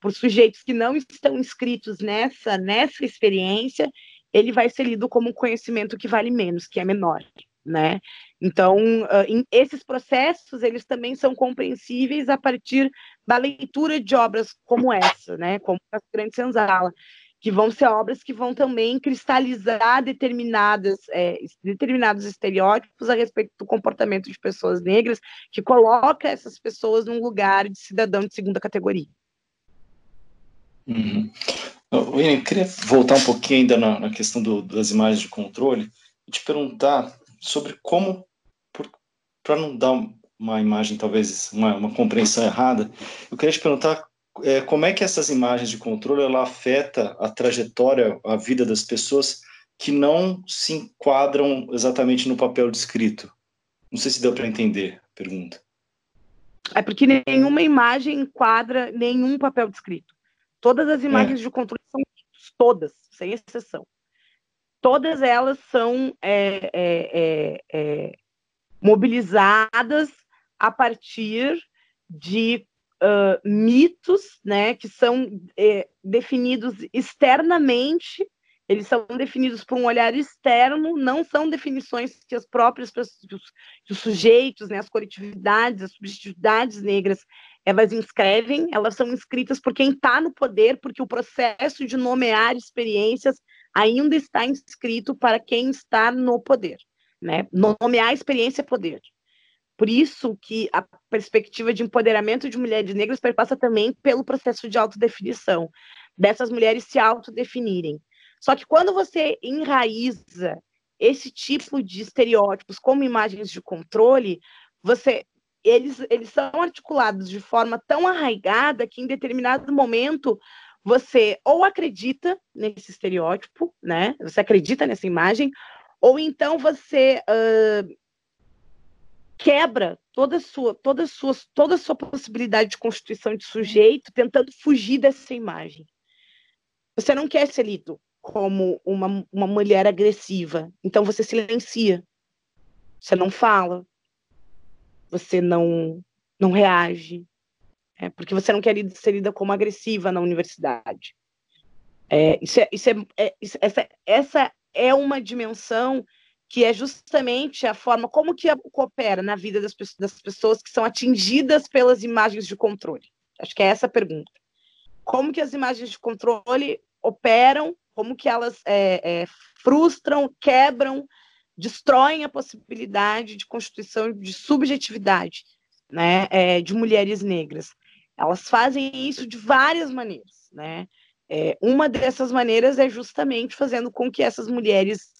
por sujeitos que não estão inscritos nessa nessa experiência, ele vai ser lido como um conhecimento que vale menos, que é menor, né? Então, uh, esses processos eles também são compreensíveis a partir da leitura de obras como essa, né? Como a Grande Senzala que vão ser obras que vão também cristalizar determinadas, é, determinados estereótipos a respeito do comportamento de pessoas negras, que coloca essas pessoas num lugar de cidadão de segunda categoria. Uhum. William, queria voltar um pouquinho ainda na, na questão do, das imagens de controle e te perguntar sobre como, para não dar uma imagem, talvez uma, uma compreensão errada, eu queria te perguntar é, como é que essas imagens de controle ela afeta a trajetória, a vida das pessoas que não se enquadram exatamente no papel descrito? Não sei se deu para entender a pergunta. É porque nenhuma imagem enquadra nenhum papel descrito. Todas as imagens é. de controle são todas, sem exceção. Todas elas são é, é, é, é mobilizadas a partir de uh, mitos, né, que são é, definidos externamente, eles são definidos por um olhar externo, não são definições que as próprias pessoas, que os sujeitos, né, as coletividades, as subjetividades negras, elas inscrevem, elas são inscritas por quem está no poder, porque o processo de nomear experiências ainda está inscrito para quem está no poder. Né? Nomear experiência é poder. Por isso que a perspectiva de empoderamento de mulheres negras perpassa também pelo processo de autodefinição, dessas mulheres se autodefinirem. Só que quando você enraiza esse tipo de estereótipos como imagens de controle, você eles, eles são articulados de forma tão arraigada que em determinado momento você ou acredita nesse estereótipo, né? Você acredita nessa imagem, ou então você uh, quebra toda sua, toda sua, toda sua possibilidade de constituição de sujeito, tentando fugir dessa imagem. Você não quer ser lido como uma, uma mulher agressiva, então você silencia, você não fala, você não não reage, é, porque você não quer ser lida como agressiva na universidade. É, isso é, isso é, é isso, essa, essa é uma dimensão que é justamente a forma como que coopera na vida das, das pessoas que são atingidas pelas imagens de controle. Acho que é essa a pergunta. como que as imagens de controle operam, como que elas é, é, frustram, quebram, destroem a possibilidade de constituição de subjetividade né, é, de mulheres negras. Elas fazem isso de várias maneiras. Né? É, uma dessas maneiras é justamente fazendo com que essas mulheres,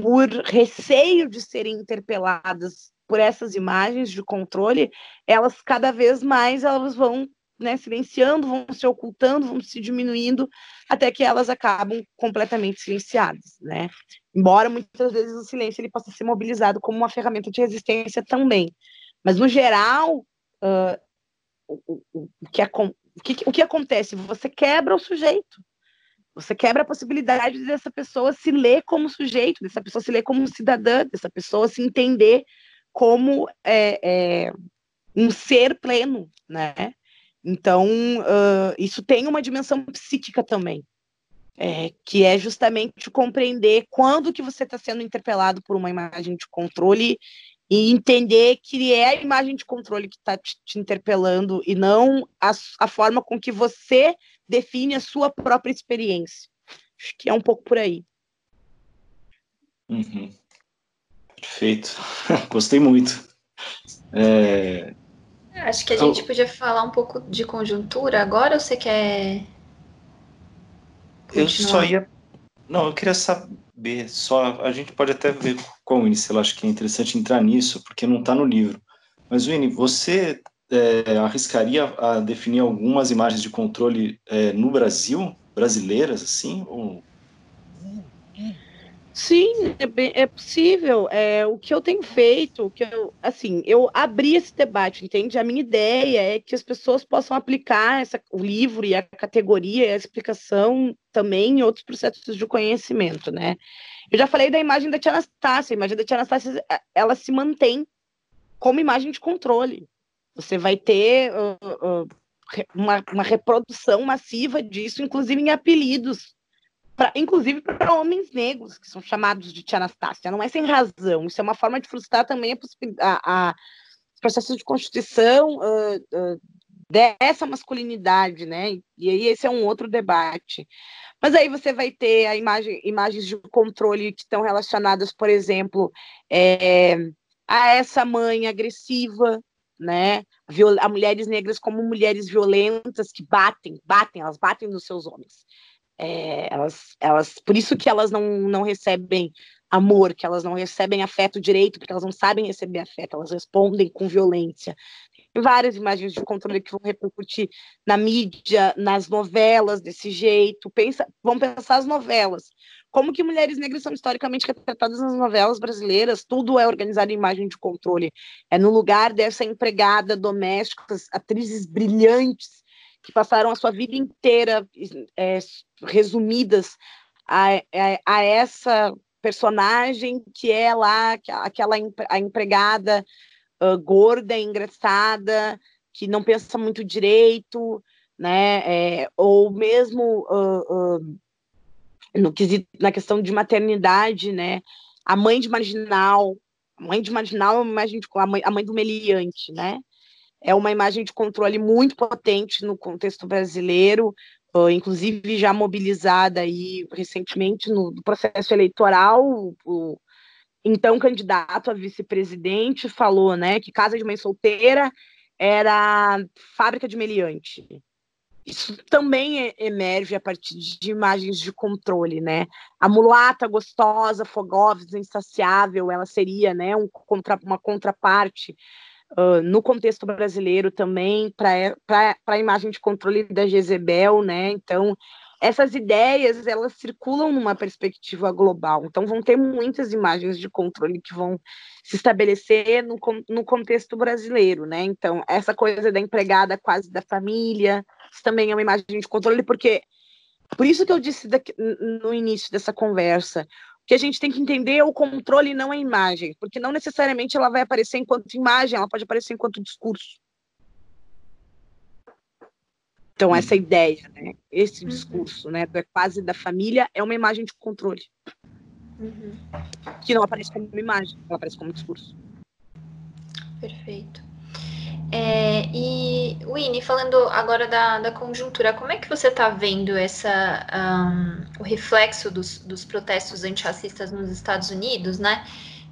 por receio de serem interpeladas por essas imagens de controle, elas cada vez mais elas vão né, silenciando, vão se ocultando, vão se diminuindo, até que elas acabam completamente silenciadas, né? Embora muitas vezes o silêncio ele possa ser mobilizado como uma ferramenta de resistência também, mas no geral uh, o, o, o, que, o, que, o que acontece? Você quebra o sujeito, você quebra a possibilidade dessa pessoa se ler como sujeito, dessa pessoa se ler como cidadã, dessa pessoa se entender como é, é, um ser pleno, né? Então, uh, isso tem uma dimensão psíquica também, é, que é justamente compreender quando que você está sendo interpelado por uma imagem de controle e entender que é a imagem de controle que está te, te, interpelando e não a, a, forma com que você define a sua própria experiência. Acho que é um pouco por aí. Uhum. Perfeito. Gostei muito. É, Acho que a gente podia falar um pouco de conjuntura agora ou você quer. Continuar? Eu só ia. Não, eu queria saber, só. A gente pode até ver com o Winnie, se ela acha que é interessante entrar nisso, porque não está no livro. Mas, Winnie, você é, arriscaria a definir algumas imagens de controle é, no Brasil, brasileiras, assim? Ou Sim, é, é possível. É, o que eu tenho feito, o que eu, assim, eu abri esse debate, entende? A minha ideia é que as pessoas possam aplicar essa, o livro e a categoria e a explicação também em outros processos de conhecimento, né? Eu já falei da imagem da Tia Anastácia. A imagem da Tia Anastácia, ela se mantém como imagem de controle. Você vai ter uh, uh, uma, uma reprodução massiva disso, inclusive em apelidos pra, inclusive para homens negros, que são chamados de tia Anastácia. Não é sem razão, isso é uma forma de frustrar também a, a, a processos de constituição uh, dessa masculinidade, né? E aí esse é um outro debate. Mas aí você vai ter a imagem, imagens de controle que estão relacionadas, por exemplo, é, a essa mãe agressiva, né? A mulheres negras como mulheres violentas que batem, batem, elas batem nos seus homens. É, elas, elas, por isso que elas não, não recebem amor, que elas não recebem afeto direito, porque elas não sabem receber afeto, elas respondem com violência. Tem várias imagens de controle que vão repercutir na mídia, nas novelas desse jeito. Pensa, vamos pensar as novelas. Como que mulheres negras são historicamente retratadas nas novelas brasileiras? Tudo é organizado em imagem de controle. É no lugar dessa empregada doméstica, atrizes brilhantes que passaram a sua vida inteira é, resumidas a, a, a, essa personagem que é lá aquela a empregada uh, gorda, engraçada, que não pensa muito direito, né? É, ou mesmo uh, uh, no quesito, na questão de maternidade, né? A mãe de marginal, a mãe de marginal é uma imagem de, a mãe, a mãe do meliante, né? é uma imagem de controle muito potente no contexto brasileiro, inclusive já mobilizada aí recentemente no processo eleitoral, o então candidato a vice-presidente falou, né, que casa de mãe solteira era fábrica de meliante. Isso também emerge a partir de imagens de controle, né? A mulata gostosa, fogosa, insaciável, ela seria, né, um contra, uma contraparte uh, no contexto brasileiro também, para a imagem de controle da Jezebel, né? Então, essas ideias, elas circulam numa perspectiva global. Então, vão ter muitas imagens de controle que vão se estabelecer no, no contexto brasileiro, né? Então, essa coisa da empregada quase da família, isso também é uma imagem de controle, porque por isso que eu disse daqui, no início dessa conversa, que a gente tem que entender o controle não a imagem, porque não necessariamente ela vai aparecer enquanto imagem, ela pode aparecer enquanto discurso. Então, essa uhum. ideia, né? Esse uhum. discurso, né? É quase da família é uma imagem de controle. Uhum. Que não aparece como imagem, ela aparece como discurso. Perfeito. É, e E, Winnie, falando agora da, da conjuntura, como é que você está vendo essa, um, o reflexo dos, dos protestos antirracistas nos Estados Unidos, né?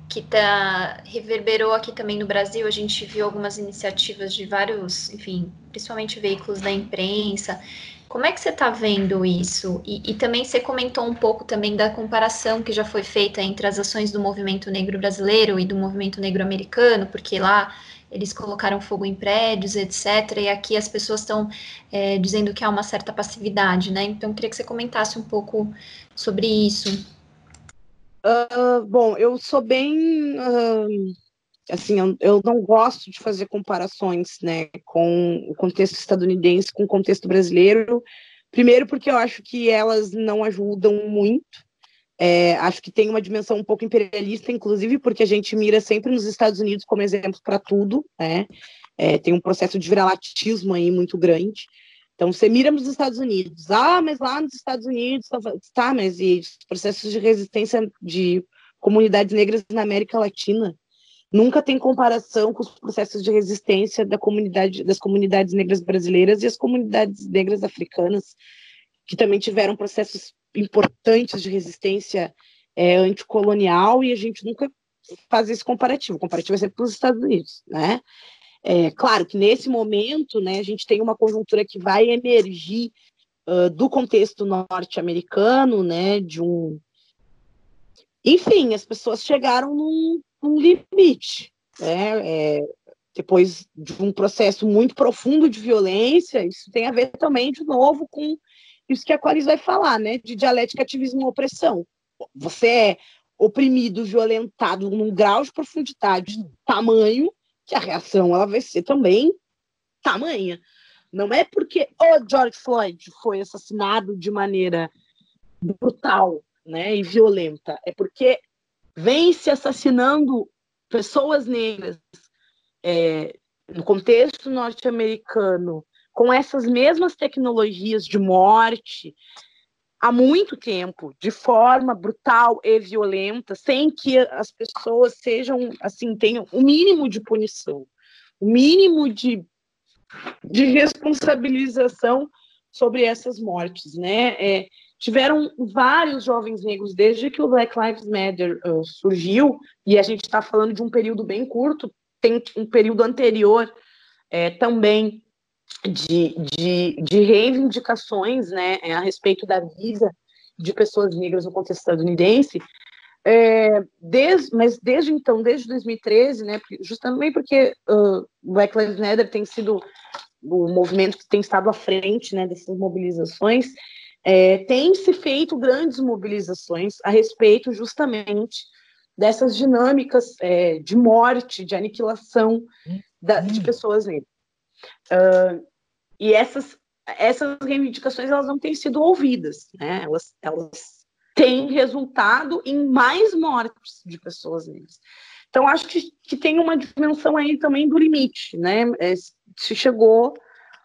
Que tá, reverberou aqui também no Brasil, a gente viu algumas iniciativas de vários, enfim, principalmente veículos da imprensa, como é que você está vendo isso? E, e, também você comentou um pouco também da comparação que já foi feita entre as ações do movimento negro brasileiro e do movimento negro americano, porque lá eles colocaram fogo em prédios, etc. E aqui as pessoas estão é, dizendo que há uma certa passividade, né? Então, queria que você comentasse um pouco sobre isso. Uh, bom, eu sou bem. Uh, assim, eu, eu, não gosto de fazer comparações, né, com o contexto estadunidense com o contexto brasileiro. Primeiro, porque eu acho que elas não ajudam muito. É, acho que tem uma dimensão um pouco imperialista, inclusive, porque a gente mira sempre nos Estados Unidos como exemplo para tudo, né? É, tem um processo de viralatismo aí muito grande. Então, você mira nos Estados Unidos. Ah, mas lá nos Estados Unidos, tá, tá mas e processos de resistência de comunidades negras na América Latina? nunca tem comparação com os processos de resistência da comunidade, das comunidades negras brasileiras e as comunidades negras africanas, que também tiveram processos importantes de resistência é, anticolonial, e a gente nunca faz esse comparativo. O comparativo é sempre para os Estados Unidos, né? É, claro que nesse momento, né, a gente tem uma conjuntura que vai emergir uh, do contexto norte-americano, né, de um enfim, as pessoas chegaram num, um limite, né? É, depois de um processo muito profundo de violência, isso tem a ver também, de novo, com isso que a Clarice vai falar, né? De dialética, ativismo e opressão. Você é oprimido, violentado num grau de profundidade tamanho que a reação ela vai ser também tamanha. Não é porque o George Floyd foi assassinado de maneira brutal né, e violenta, é porque vem se assassinando pessoas negras é, no contexto norte-americano com essas mesmas tecnologias de morte há muito tempo, de forma brutal e violenta, sem que as pessoas sejam assim tenham o mínimo de punição, o mínimo de, de responsabilização sobre essas mortes, né? É, tiveram vários jovens negros desde que o Black Lives Matter uh, surgiu, e a gente está falando de um período bem curto, tem um período anterior é, também de, de, de, reivindicações né, a respeito da vida de pessoas negras no contexto estadunidense, é, desde, mas desde então, desde 2013, né, justamente porque uh, Black Lives Matter tem sido o movimento que tem estado à frente né, dessas mobilizações, é, tem se feito grandes mobilizações a respeito justamente dessas dinâmicas é, de morte, de aniquilação da, de pessoas negras. Uh, e essas, essas reivindicações elas não têm sido ouvidas, né? elas, elas têm resultado em mais mortes de pessoas negras. Então, acho que, que tem uma dimensão aí também do limite, né? É, se chegou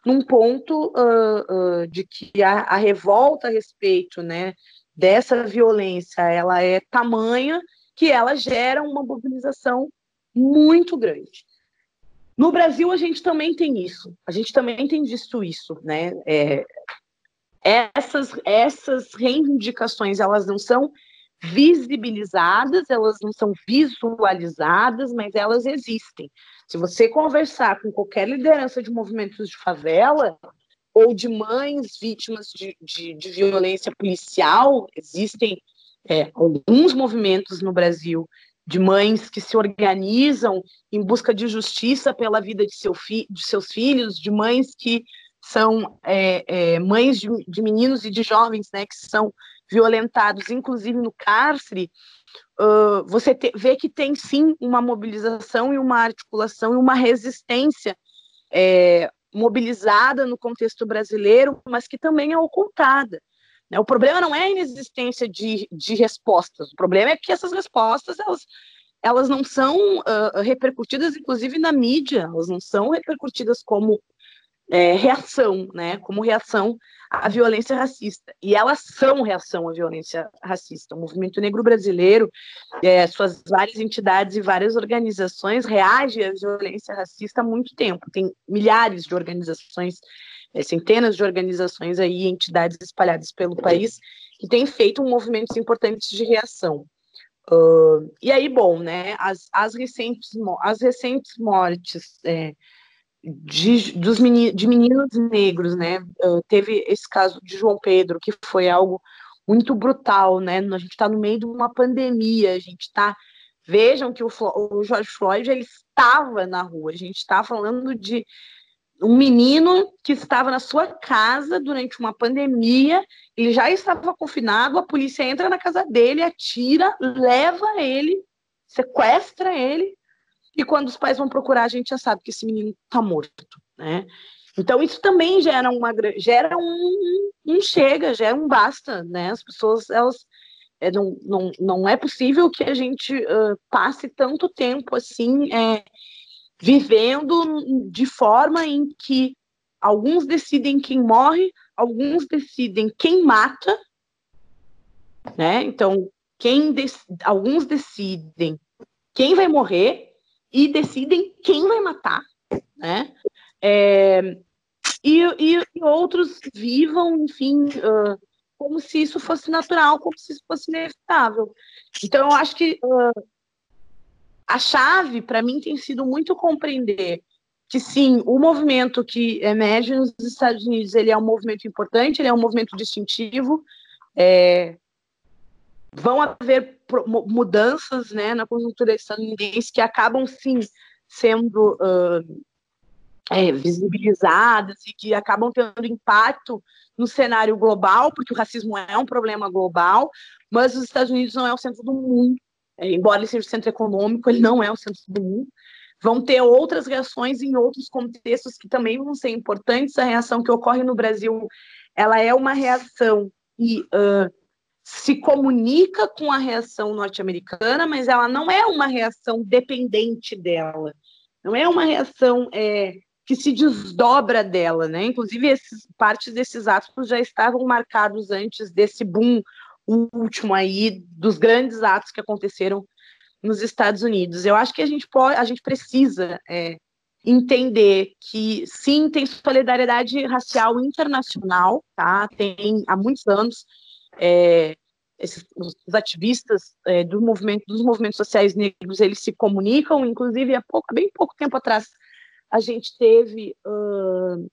num ponto uh, uh, de que a, a, revolta a respeito né, dessa violência ela é tamanha que ela gera uma mobilização muito grande. No Brasil a gente também tem isso, a gente também tem visto isso, né? É, essas, essas reivindicações elas não são visibilizadas, elas não são visualizadas, mas elas existem. Se você conversar com qualquer liderança de movimentos de favela ou de mães vítimas de, de, de violência policial, existem é, alguns movimentos no Brasil de mães que se organizam em busca de justiça pela vida de, seu fi, de seus filhos, de mães que são é, é, mães de, de, meninos e de jovens né, que são violentados, inclusive no cárcere, uh, você te, vê que tem sim uma mobilização e uma articulação e uma resistência é, mobilizada no contexto brasileiro, mas que também é ocultada. Né? O problema não é a inexistência de, de respostas, o problema é que essas respostas elas, elas não são uh, repercutidas, inclusive na mídia, elas não são repercutidas como é, reação, né? Como reação à violência racista. E elas são reação à violência racista. O movimento negro brasileiro, é, suas várias entidades e várias organizações reagem à violência racista há muito tempo. Tem milhares de organizações, é, centenas de organizações aí, entidades espalhadas pelo país, que têm feito movimentos importantes de reação. Uh, e aí, bom, né, as, as, recentes, as recentes mortes é, de, dos meninos, de meninos negros, né? Uh, teve esse caso de João Pedro, que foi algo muito brutal, né? A gente está no meio de uma pandemia, a gente está. Vejam que o, o George Floyd ele estava na rua, a gente está falando de um menino que estava na sua casa durante uma pandemia, ele já estava confinado, a polícia entra na casa dele, atira, leva ele, sequestra ele e quando os pais vão procurar, a gente já sabe que esse menino está morto, né? Então isso também gera uma gera um, um chega, gera um basta, né? As pessoas elas é, não, não, não é possível que a gente uh, passe tanto tempo assim é, vivendo de forma em que alguns decidem quem morre, alguns decidem quem mata, né? Então quem alguns decidem quem vai morrer e decidem quem vai matar, né? É, e, e, e, outros vivam, enfim, uh, como se isso fosse natural, como se isso fosse inevitável. Então, eu acho que uh, a chave, para mim, tem sido muito compreender que, sim, o movimento que emerge nos Estados Unidos, ele é um movimento importante, ele é um movimento distintivo, é, vão haver mudanças né, na conjuntura estadunidense que acabam, sim, sendo uh, é, visibilizadas e que acabam tendo impacto no cenário global, porque o racismo é um problema global, mas os Estados Unidos não é o centro do mundo, é, embora ele seja o centro econômico, ele não é o centro do mundo. Vão ter outras reações em outros contextos que também vão ser importantes. A reação que ocorre no Brasil, ela é uma reação e uh, se comunica com a reação norte-americana, mas ela não é uma reação dependente dela, não é uma reação é, que se desdobra dela, né? Inclusive, esses, partes desses atos já estavam marcados antes desse boom último aí dos grandes atos que aconteceram nos Estados Unidos. Eu acho que a gente pode, a gente precisa é, entender que sim tem solidariedade racial internacional, tá? Tem há muitos anos é, esses, os ativistas é, do movimento, dos movimentos sociais negros, eles se comunicam, inclusive há pouco, bem pouco tempo atrás, a gente teve uh,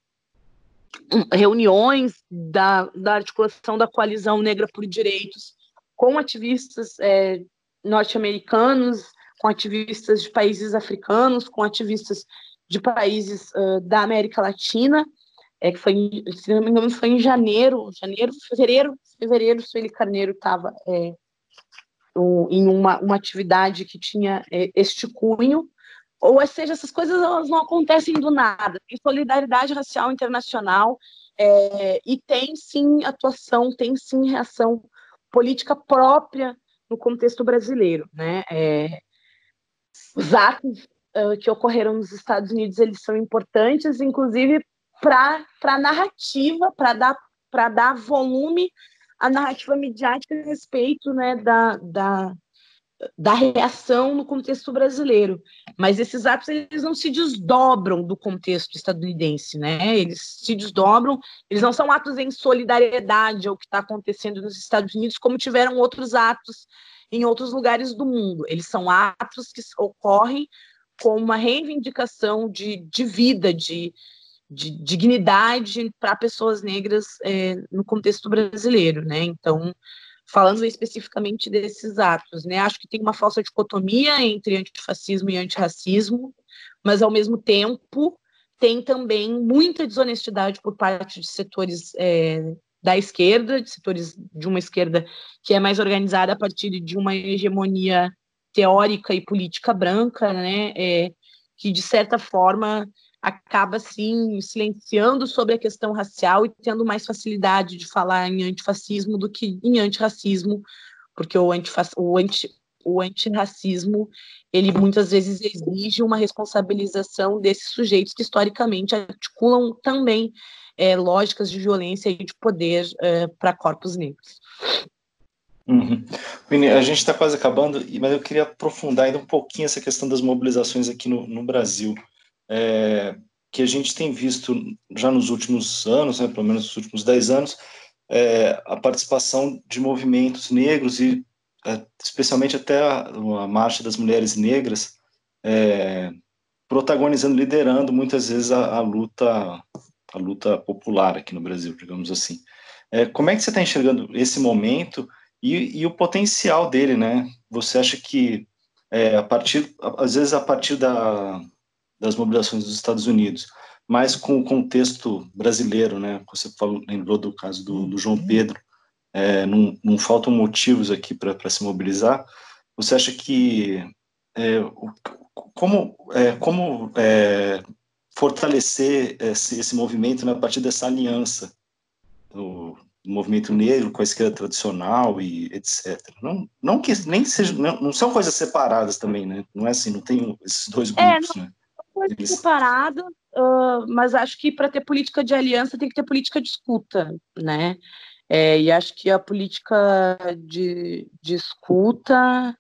reuniões da, da articulação da coalizão negra por direitos com ativistas é, norte-americanos, com ativistas de países africanos, com ativistas de países uh, da América Latina, é que foi, se não me engano, foi em janeiro, janeiro, fevereiro, fevereiro, Sueli Carneiro estava é, em uma, uma atividade que tinha é, este cunho, ou seja, essas coisas elas não acontecem do nada, tem solidariedade racial internacional é, e tem sim atuação, tem sim reação política própria no contexto brasileiro, né? É, os atos uh, que ocorreram nos Estados Unidos eles são importantes, inclusive para a narrativa, para dar, dar volume à narrativa midiática a respeito né, da, da, da reação no contexto brasileiro. Mas esses atos eles não se desdobram do contexto estadunidense, né? Eles se desdobram, eles não são atos em solidariedade ao que está acontecendo nos Estados Unidos, como tiveram outros atos em outros lugares do mundo. Eles são atos que ocorrem com uma reivindicação de, de vida, de, de dignidade para pessoas negras é, no contexto brasileiro, né? Então, falando especificamente desses atos, né? Acho que tem uma falsa dicotomia entre antifascismo e antirracismo, mas ao mesmo tempo tem também muita desonestidade por parte de setores é, da esquerda, de setores de uma esquerda que é mais organizada a partir de uma hegemonia teórica e política branca, né? É, que de certa forma acaba assim silenciando sobre a questão racial e tendo mais facilidade de falar em antifascismo do que em antirracismo, porque o, antifac, o, anti, o antirracismo, ele muitas vezes exige uma responsabilização desses sujeitos que historicamente articulam também é, lógicas de violência e de poder é, para corpos negros. Uhum. A gente está quase acabando, mas eu queria aprofundar ainda um pouquinho essa questão das mobilizações aqui no, no Brasil, é, que a gente tem visto já nos últimos anos, né, pelo menos nos últimos dez anos, é, a participação de movimentos negros e é, especialmente até a, a, Marcha das Mulheres Negras, é, protagonizando, liderando muitas vezes a, a, luta a luta popular aqui no Brasil, digamos assim. É, como é que você está enxergando esse momento e, e, o potencial dele, né? Você acha que é, a partir, às vezes a partir da, das mobilizações dos Estados Unidos, mas com o contexto brasileiro, né? Você falou, lembrou do caso do, do João Pedro, é, não, não, faltam motivos aqui para se mobilizar. Você acha que é, como, é, como é, fortalecer esse, esse movimento né, a partir dessa aliança do, do, movimento negro com a esquerda tradicional e etc. Não, não que nem seja, não, não, são coisas separadas também, né? Não é assim, não tem esses dois é, grupos, é, não, né? Coisas Eles... separadas, uh, mas acho que para ter política de aliança tem que ter política de escuta, né? É, e acho que a política de, de escuta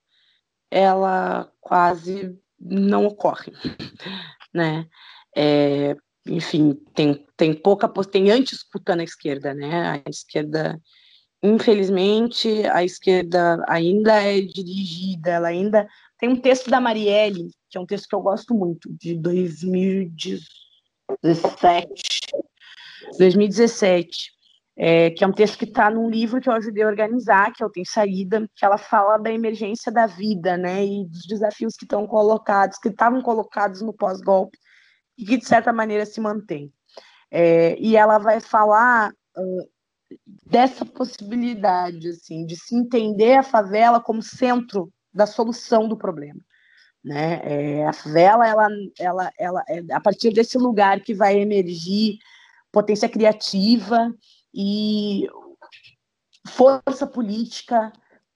ela quase não ocorre, né? É, enfim, tem, tem pouca, tem anti-escuta na esquerda, né? A esquerda, infelizmente, a esquerda ainda é dirigida, ela ainda tem um texto da Marielle, que é um texto que eu gosto muito, de 2017, 2017, é, que é um texto que está num livro que eu ajudei a organizar, que eu tenho saída, que ela fala da emergência da vida, né, e dos desafios que estão colocados, que estavam colocados no pós-golpe, e que de certa maneira se mantém. É, e ela vai falar uh, dessa possibilidade, assim, de se entender a favela como centro da solução do problema. Né? É, a favela, ela, ela, ela, é a partir desse lugar que vai emergir potência criativa e força política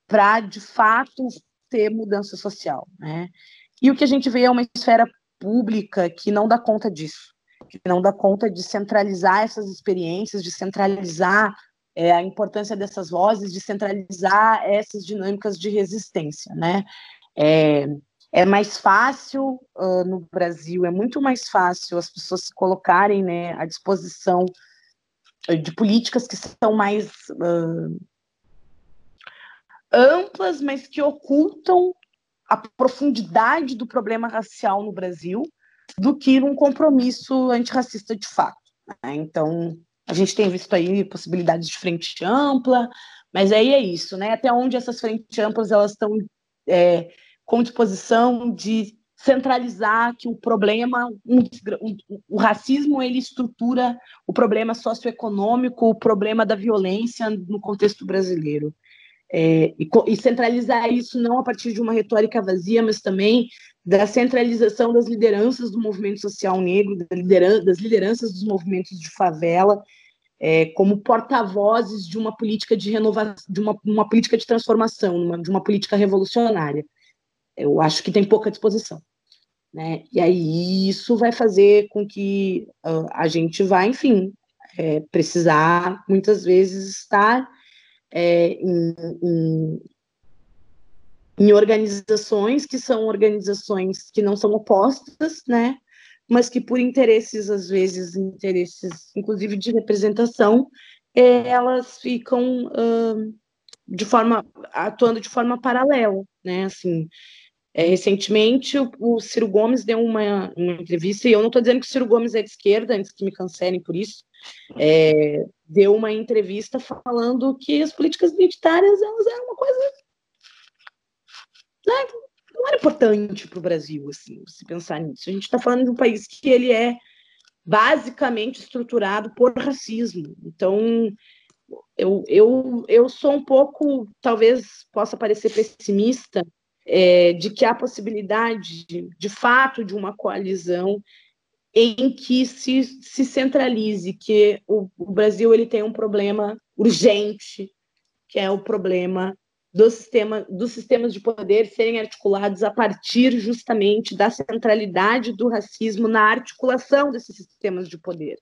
para, de fato, ter mudança social. Né? E o que a gente vê é uma esfera pública que não dá conta disso, que não dá conta de centralizar essas experiências, de centralizar é, a importância dessas vozes, de centralizar essas dinâmicas de resistência. Né? É, é mais fácil uh, no Brasil, é muito mais fácil as pessoas se colocarem né, à disposição de políticas que são mais uh, amplas, mas que ocultam a profundidade do problema racial no Brasil do que um compromisso antirracista de fato. Né? Então, a gente tem visto aí possibilidades de frente ampla, mas aí é isso, né? Até onde essas frentes amplas elas estão é, com disposição de centralizar que o problema, um, um, o racismo, ele estrutura o problema socioeconômico, o problema da violência no contexto brasileiro. É, e, e, centralizar isso não a partir de uma retórica vazia, mas também da centralização das lideranças do movimento social negro, das lideranças dos movimentos de favela, é, como porta-vozes de uma política de renovação, de uma, uma política de transformação, uma, de uma política revolucionária eu acho que tem pouca disposição. Né? E aí isso vai fazer com que uh, a gente vá, enfim, é, precisar muitas vezes estar é, em, em, organizações que são organizações que não são opostas, né? Mas que por interesses, às vezes, interesses, inclusive de representação, é, elas ficam uh, de forma atuando de forma paralela, né? Assim, é, recentemente, o, o, Ciro Gomes deu uma, uma, entrevista, e eu não estou dizendo que o Ciro Gomes é de esquerda, antes que me cancelem por isso, é, deu uma entrevista falando que as políticas identitárias elas eram uma coisa não era importante para o Brasil, assim, se pensar nisso. A gente está falando de um país que ele é basicamente estruturado por racismo. Então, eu, eu, eu sou um pouco, talvez possa parecer pessimista, é, de que há possibilidade, de, de fato, de uma coalizão em que se, se centralize que o, o, Brasil ele tem um problema urgente, que é o problema do sistema, dos sistemas de poder serem articulados a partir justamente da centralidade do racismo na articulação desses sistemas de poder.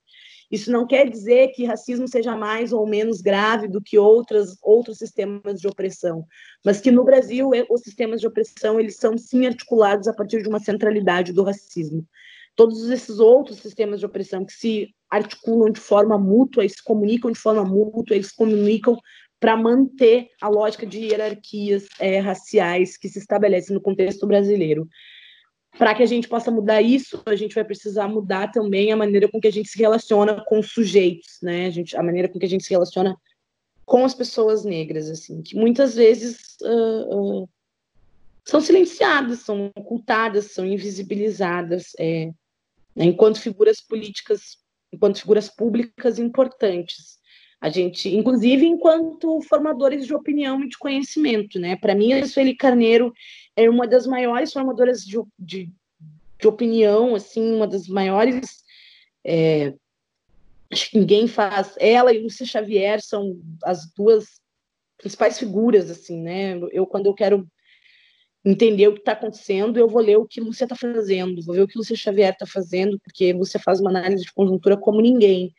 Isso não quer dizer que racismo seja mais ou menos grave do que outras, outros sistemas de opressão, mas que no Brasil os sistemas de opressão eles são sim articulados a partir de uma centralidade do racismo. Todos esses outros sistemas de opressão que se articulam de forma mútua, eles se comunicam de forma mútua, eles comunicam para manter a lógica de hierarquias é, raciais que se estabelecem no contexto brasileiro para que a gente possa mudar isso, a gente vai precisar mudar também a maneira com que a gente se relaciona com os sujeitos, né? A, gente, a maneira com que a gente se relaciona com as pessoas negras, assim, que muitas vezes uh, uh, são silenciadas, são ocultadas, são invisibilizadas, é, né? enquanto figuras políticas, enquanto figuras públicas importantes. A gente, inclusive, enquanto formadores de opinião e de conhecimento, né? Para mim, a Sueli Carneiro é uma das maiores formadoras de, de, de opinião, assim, uma das maiores. É, acho que ninguém faz. Ela e Lúcia Xavier são as duas principais figuras, assim, né? Eu, quando eu quero entender o que está acontecendo, eu vou ler o que Lúcia está fazendo, vou ver o que Lúcia Xavier está fazendo, porque Lúcia faz uma análise de conjuntura como ninguém.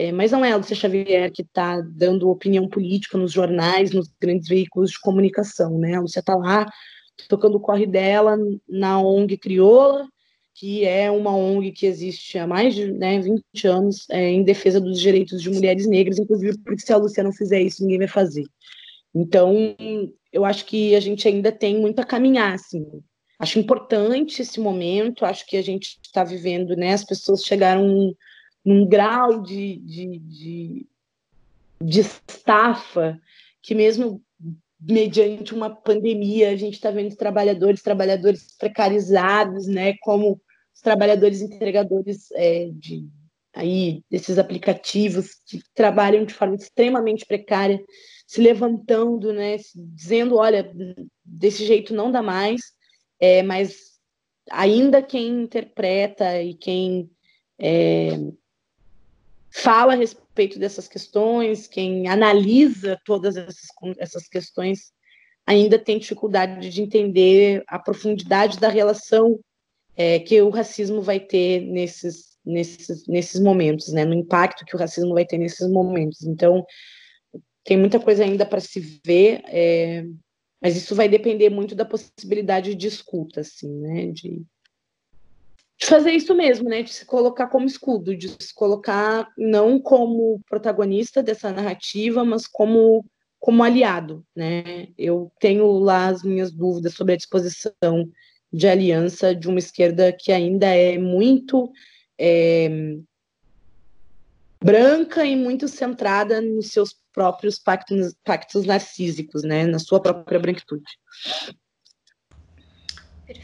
É, mas não é a Lúcia Xavier que está dando opinião política nos jornais, nos grandes veículos de comunicação, né? A Lúcia está lá tocando o corre dela na ONG Crioula, que é uma ONG que existe há mais de né, 20 anos é, em defesa dos direitos de mulheres negras, inclusive porque se a Lúcia não fizer isso, ninguém vai fazer. Então, eu acho que a gente ainda tem muito a caminhar, assim. Acho importante esse momento, acho que a gente está vivendo, né? As pessoas chegaram num, grau de, de, de, de estafa que mesmo mediante uma pandemia, a gente está vendo trabalhadores, trabalhadores precarizados, né, como os trabalhadores entregadores é, de aí desses aplicativos que trabalham de forma extremamente precária, se levantando, né, dizendo, olha, desse jeito não dá mais, é, mas ainda quem interpreta e quem é, fala a respeito dessas questões, quem analisa todas essas, essas questões, ainda tem dificuldade de entender a profundidade da relação é, que o racismo vai ter nesses, nesses, nesses momentos, né? no impacto que o racismo vai ter nesses momentos. Então, tem muita coisa ainda para se ver, é, mas isso vai depender muito da possibilidade de escuta, assim, né? De, de fazer isso mesmo, né? De se colocar como escudo, de se colocar não como protagonista dessa narrativa, mas como como aliado, né? Eu tenho lá as minhas dúvidas sobre a disposição de aliança de uma esquerda que ainda é muito é, branca e muito centrada nos seus próprios pactos, pactos narcísicos, né? Na sua própria branquitude.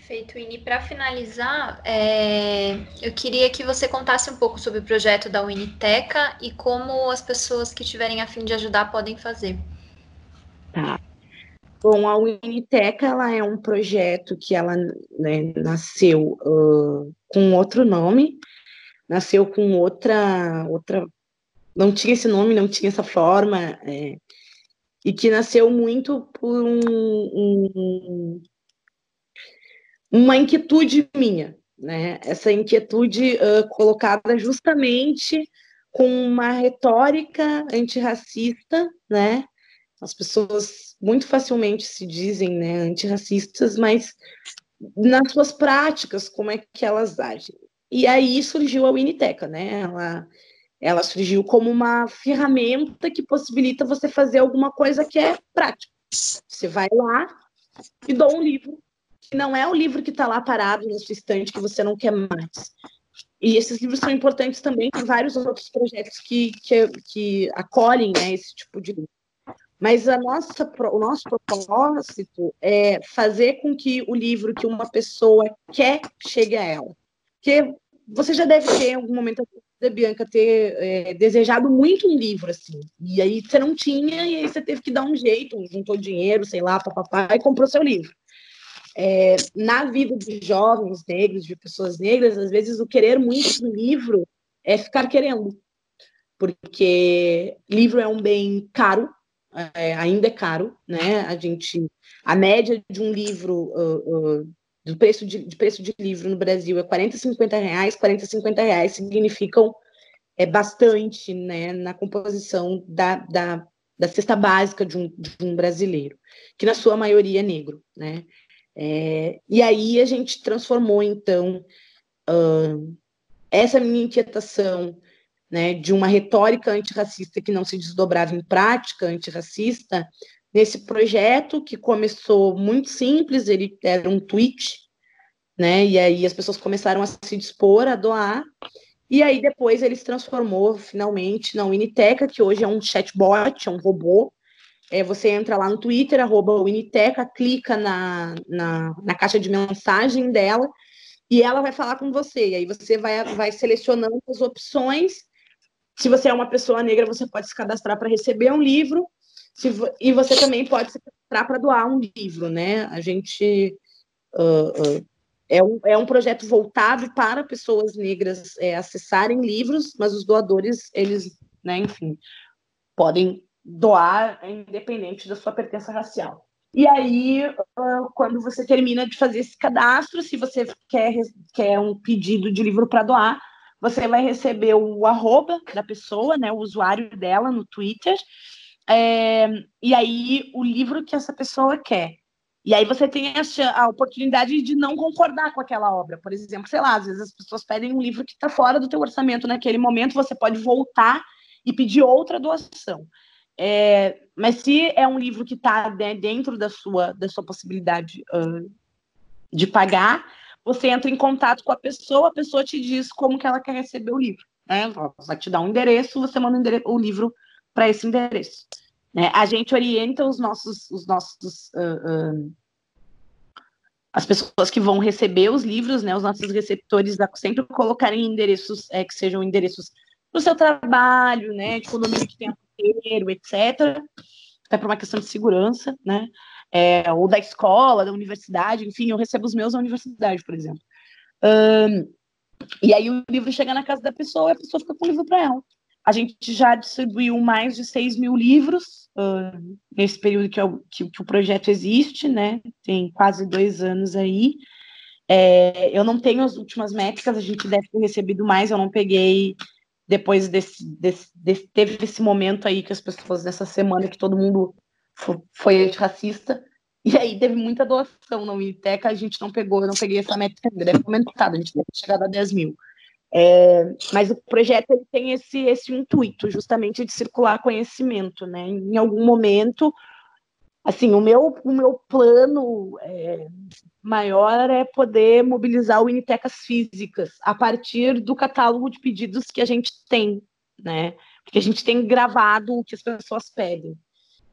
Perfeito, Ine. Para finalizar, é, eu queria que você contasse um pouco sobre o projeto da Uniteca e como as pessoas que tiverem a fim de ajudar podem fazer. Tá. Bom, a Uniteca ela é um projeto que ela né, nasceu uh, com outro nome, nasceu com outra, outra, não tinha esse nome, não tinha essa forma, é, e que nasceu muito por um, um uma inquietude minha, né? Essa inquietude uh, colocada justamente com uma retórica antirracista, né? As pessoas muito facilmente se dizem né, antirracistas, mas nas suas práticas, como é que elas agem? E aí surgiu a Winiteca, né? Ela, ela surgiu como uma ferramenta que possibilita você fazer alguma coisa que é prática. Você vai lá e dá um livro que não é o livro que está lá parado na sua estante que você não quer mais. E esses livros são importantes também para vários outros projetos que, que, que acolhem né, esse tipo de livro. Mas a nossa, o nosso propósito é fazer com que o livro que uma pessoa quer chegue a ela. Porque você já deve ter, em algum momento, da Bianca, ter é, desejado muito um livro, assim. E aí você não tinha, e aí você teve que dar um jeito, juntou dinheiro, sei lá, papapá, e comprou seu livro é, na vida de jovens negros, de pessoas negras, às vezes o querer muito do livro é ficar querendo, porque livro é um bem caro, é, ainda é caro, né? A gente, a média de um livro, uh, uh, do preço de, de, preço de livro no Brasil é 40, 50 reais. 40, 50 reais significam é bastante, né, na composição da, da, da cesta básica de um, de um brasileiro, que na sua maioria é negro, né? É, e aí a gente transformou, então, uh, essa minha inquietação né, de uma retórica antirracista que não se desdobrava em prática antirracista, nesse projeto que começou muito simples, ele era um tweet, né, e aí as pessoas começaram a se dispor a doar, e aí depois ele se transformou finalmente na Uniteca, que hoje é um chatbot, é um robô, é, você entra lá no Twitter, arroba Uniteca, clica na, na, na caixa de mensagem dela, e ela vai falar com você, e aí você vai, vai selecionando as opções. Se você é uma pessoa negra, você pode se cadastrar para receber um livro, se, e você também pode se cadastrar para doar um livro, né? A gente uh, uh, é, um, é um projeto voltado para pessoas negras é, acessarem livros, mas os doadores, eles, né, enfim, podem doar independente da sua pertença racial. E aí, quando você termina de fazer esse cadastro, se você quer, quer um pedido de livro para doar, você vai receber o arroba da pessoa, né, o usuário dela no Twitter, é, e aí o livro que essa pessoa quer. E aí você tem a, a, oportunidade de não concordar com aquela obra. Por exemplo, sei lá, às vezes as pessoas pedem um livro que está fora do teu orçamento naquele momento, você pode voltar e pedir outra doação. É, mas se é um livro que está né, dentro da sua, da sua possibilidade uh, de pagar, você entra em contato com a pessoa, a pessoa te diz como que ela quer receber o livro. Né? Vai te dar um endereço, você manda o, endereço, o livro para esse endereço. Né? A gente orienta os nossos, os nossos uh, uh, as pessoas que vão receber os livros, né, os nossos receptores, sempre colocarem endereços é, que sejam endereços do seu trabalho, né, de condomínio que tenha roteiro, etc. Até por uma questão de segurança, né? é, ou da escola, da universidade, enfim, eu recebo os meus da universidade, por exemplo. Um, e aí o livro chega na casa da pessoa e a pessoa fica com o livro para ela. A gente já distribuiu mais de 6 mil livros uh, nesse período que, eu, que, que, o projeto existe, né? Tem quase dois anos aí. É, eu não tenho as últimas métricas, a gente deve ter recebido mais, eu não peguei depois desse, desse, desse teve esse momento aí que as pessoas, nessa semana que todo mundo foi antirracista. E aí teve muita doação na Uniteca, a gente não pegou, eu não peguei essa métrica ainda, deve aumentado, a gente deve ter chegado a 10 mil. É, mas o projeto ele tem esse, esse intuito, justamente de circular conhecimento, né? Em algum momento, assim, o meu, o meu plano é, maior é poder mobilizar o Unitecas físicas a partir do catálogo de pedidos que a gente tem, né? Porque a gente tem gravado o que as pessoas pedem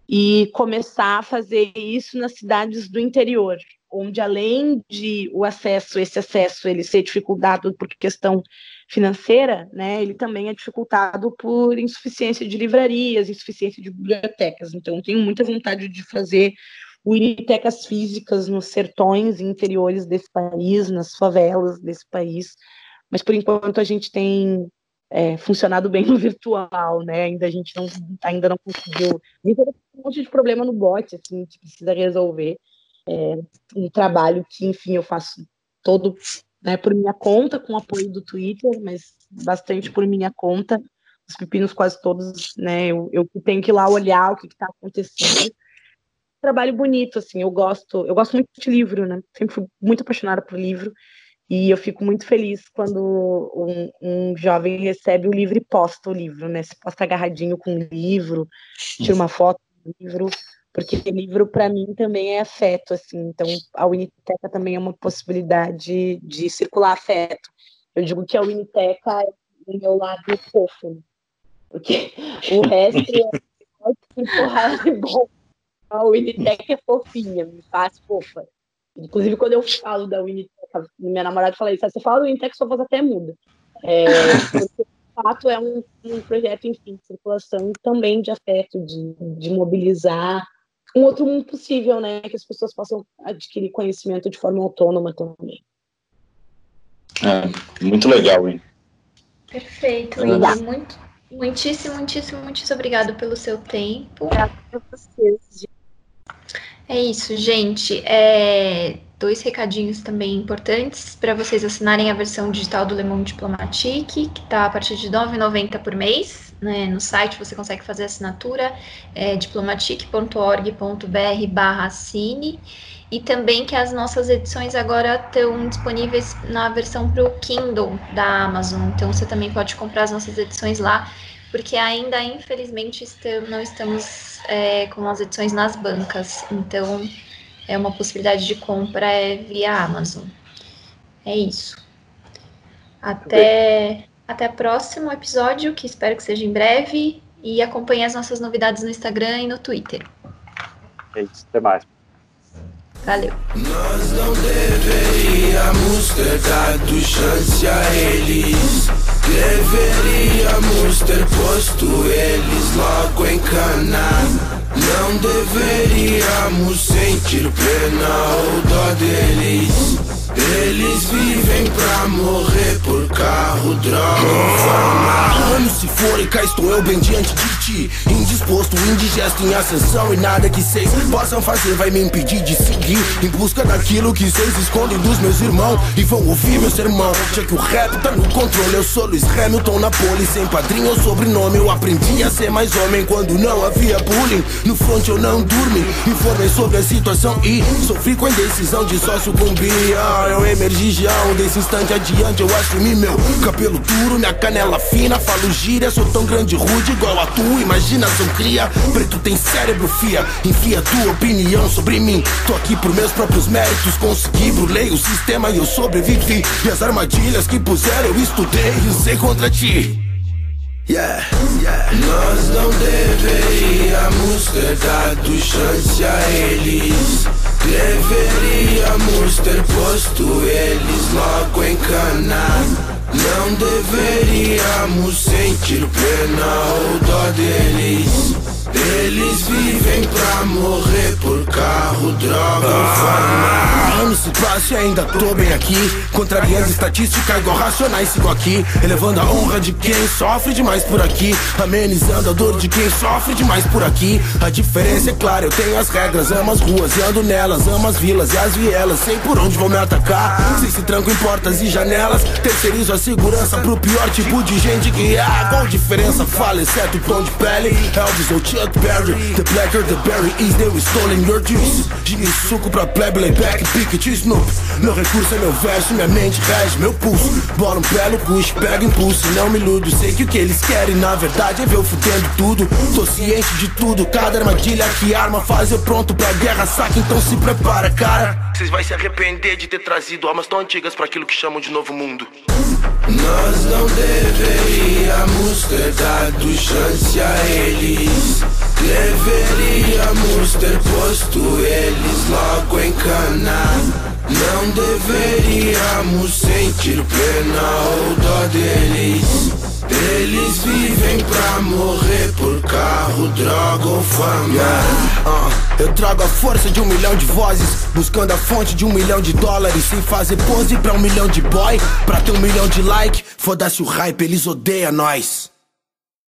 e começar a fazer isso nas cidades do interior, onde além de o acesso, esse acesso ele ser dificultado por questão financeira, né, ele também é dificultado por insuficiência de livrarias, insuficiência de bibliotecas. Então, tenho muita vontade de fazer unitecas físicas nos sertões interiores desse país, nas favelas desse país. Mas por enquanto a gente tem é, funcionado bem no virtual, né? Ainda a gente não, ainda não conseguiu. Tem um monte de problema no bot, assim, que precisa resolver. É, um trabalho que, enfim, eu faço todo né, por minha conta, com apoio do Twitter, mas bastante por minha conta. Os pepinos quase todos, né? Eu, eu tenho que ir lá olhar o que está acontecendo. Trabalho bonito, assim, eu gosto, eu gosto muito de livro, né? Sempre fui muito apaixonada por livro. E eu fico muito feliz quando um, um, jovem recebe o livro e posta o livro, né? Se posta agarradinho com o livro, tira uma foto do livro, porque livro para mim também é afeto, assim. Então a Uniteca também é uma possibilidade de circular afeto. Eu digo que a Uniteca é o meu lado fofo, né? porque o resto é empurrar de bom. A Uniteca é fofinha, me faz fofa. Inclusive, quando eu falo da Unitec, minha namorada fala isso, você fala do Unitec, sua voz até muda. É, porque, de fato, é um, um projeto, enfim, de circulação também de afeto, de, de mobilizar um outro mundo possível, né? Que as pessoas possam adquirir conhecimento de forma autônoma também. É, muito legal, hein? Perfeito, Índia. Muito, Muitíssimo, muitíssimo, muitíssimo obrigado pelo seu tempo. Obrigada a vocês. É isso, gente. É, dois recadinhos também importantes para vocês assinarem a versão digital do Le Monde Diplomatique, que está a partir de R$ 9,90 por mês. Né? No site você consegue fazer assinatura, é diplomatique.org.br barra assine. E também que as nossas edições agora estão disponíveis na versão para o Kindle da Amazon. Então você também pode comprar as nossas edições lá, porque ainda, infelizmente, estamos, não estamos é, com as edições nas bancas. Então é uma possibilidade de compra é via Amazon. É isso. Até, até o próximo episódio, que espero que seja em breve. E acompanhe as nossas novidades no Instagram e no Twitter. É isso, até mais. Valeu. Nós não deveríamos ter dado chance a eles. Deveríamos ter posto eles logo em cana. Não deveríamos sentir pena ou dó deles. Eles vivem pra morrer por carro, droga fama. Anos se forem, cá estou eu bem diante de ti. Indisposto, indigesto em ascensão e nada que vocês possam fazer vai me impedir de seguir. Em busca daquilo que vocês escondem dos meus irmãos. E vão ouvir meu sermão. Já que o rap tá no controle, eu sou Luiz Hamilton na pole. Sem padrinho ou sobrenome, eu aprendi a ser mais homem quando não havia bullying. No front eu não dormi, informei sobre a situação e sofri com a indecisão de só sucumbir. Eu emergi já, um desse instante adiante eu assumi meu cabelo duro, minha canela fina, falo gíria, sou tão grande rude igual a tua imaginação cria. Preto tem cérebro, fia, enfia tua opinião sobre mim. Tô aqui por meus próprios méritos, consegui, burlei o sistema e eu sobrevivi. E as armadilhas que puseram eu estudei e usei contra ti. Yeah, yeah. Nós não deveríamos ter dado chance a eles. Deveríamos ter posto eles logo em cana. Não deveríamos sentir pena ou dó deles. Eles vivem pra morrer por carro, droga ou fama. Anos se passam e ainda tô bem aqui. Contrariando estatística igual racionais Sigo aqui, elevando a honra de quem sofre demais por aqui. Amenizando a dor de quem sofre demais por aqui. A diferença é clara, eu tenho as regras. Amo as ruas e ando nelas. Amo as vilas e as vielas. Sei por onde vão me atacar. Sei se tranco em portas e janelas. Terceirizo a segurança pro pior tipo de gente que há Qual diferença fala, exceto o tom de pele. Elvis ou Chuck Berry The blacker the berry is, they were stolen your juice. Gin suco pra plebe, layback, picket, snoop Meu recurso é meu verso, minha mente rege meu pulso. Bola um belo push, pega impulso não me iludo. Sei que o que eles querem na verdade é ver eu fudendo tudo. Tô ciente de tudo, cada armadilha que arma faz eu pronto pra guerra. Saca, então se prepara, cara Vocês vai se arrepender de ter trazido almas tão antigas pra aquilo que chamam de novo mundo Nós não deveríamos ter dado chance a eles. Deveríamos ter posto eles logo em cana. Não deveríamos sentir pena ou dó deles. Eles vivem pra morrer por carro, droga ou fama. Ah, eu trago a força de um milhão de vozes Buscando a fonte de um milhão de dólares Sem fazer pose pra um milhão de boy Pra ter um milhão de like. Foda-se o hype, eles odeiam nós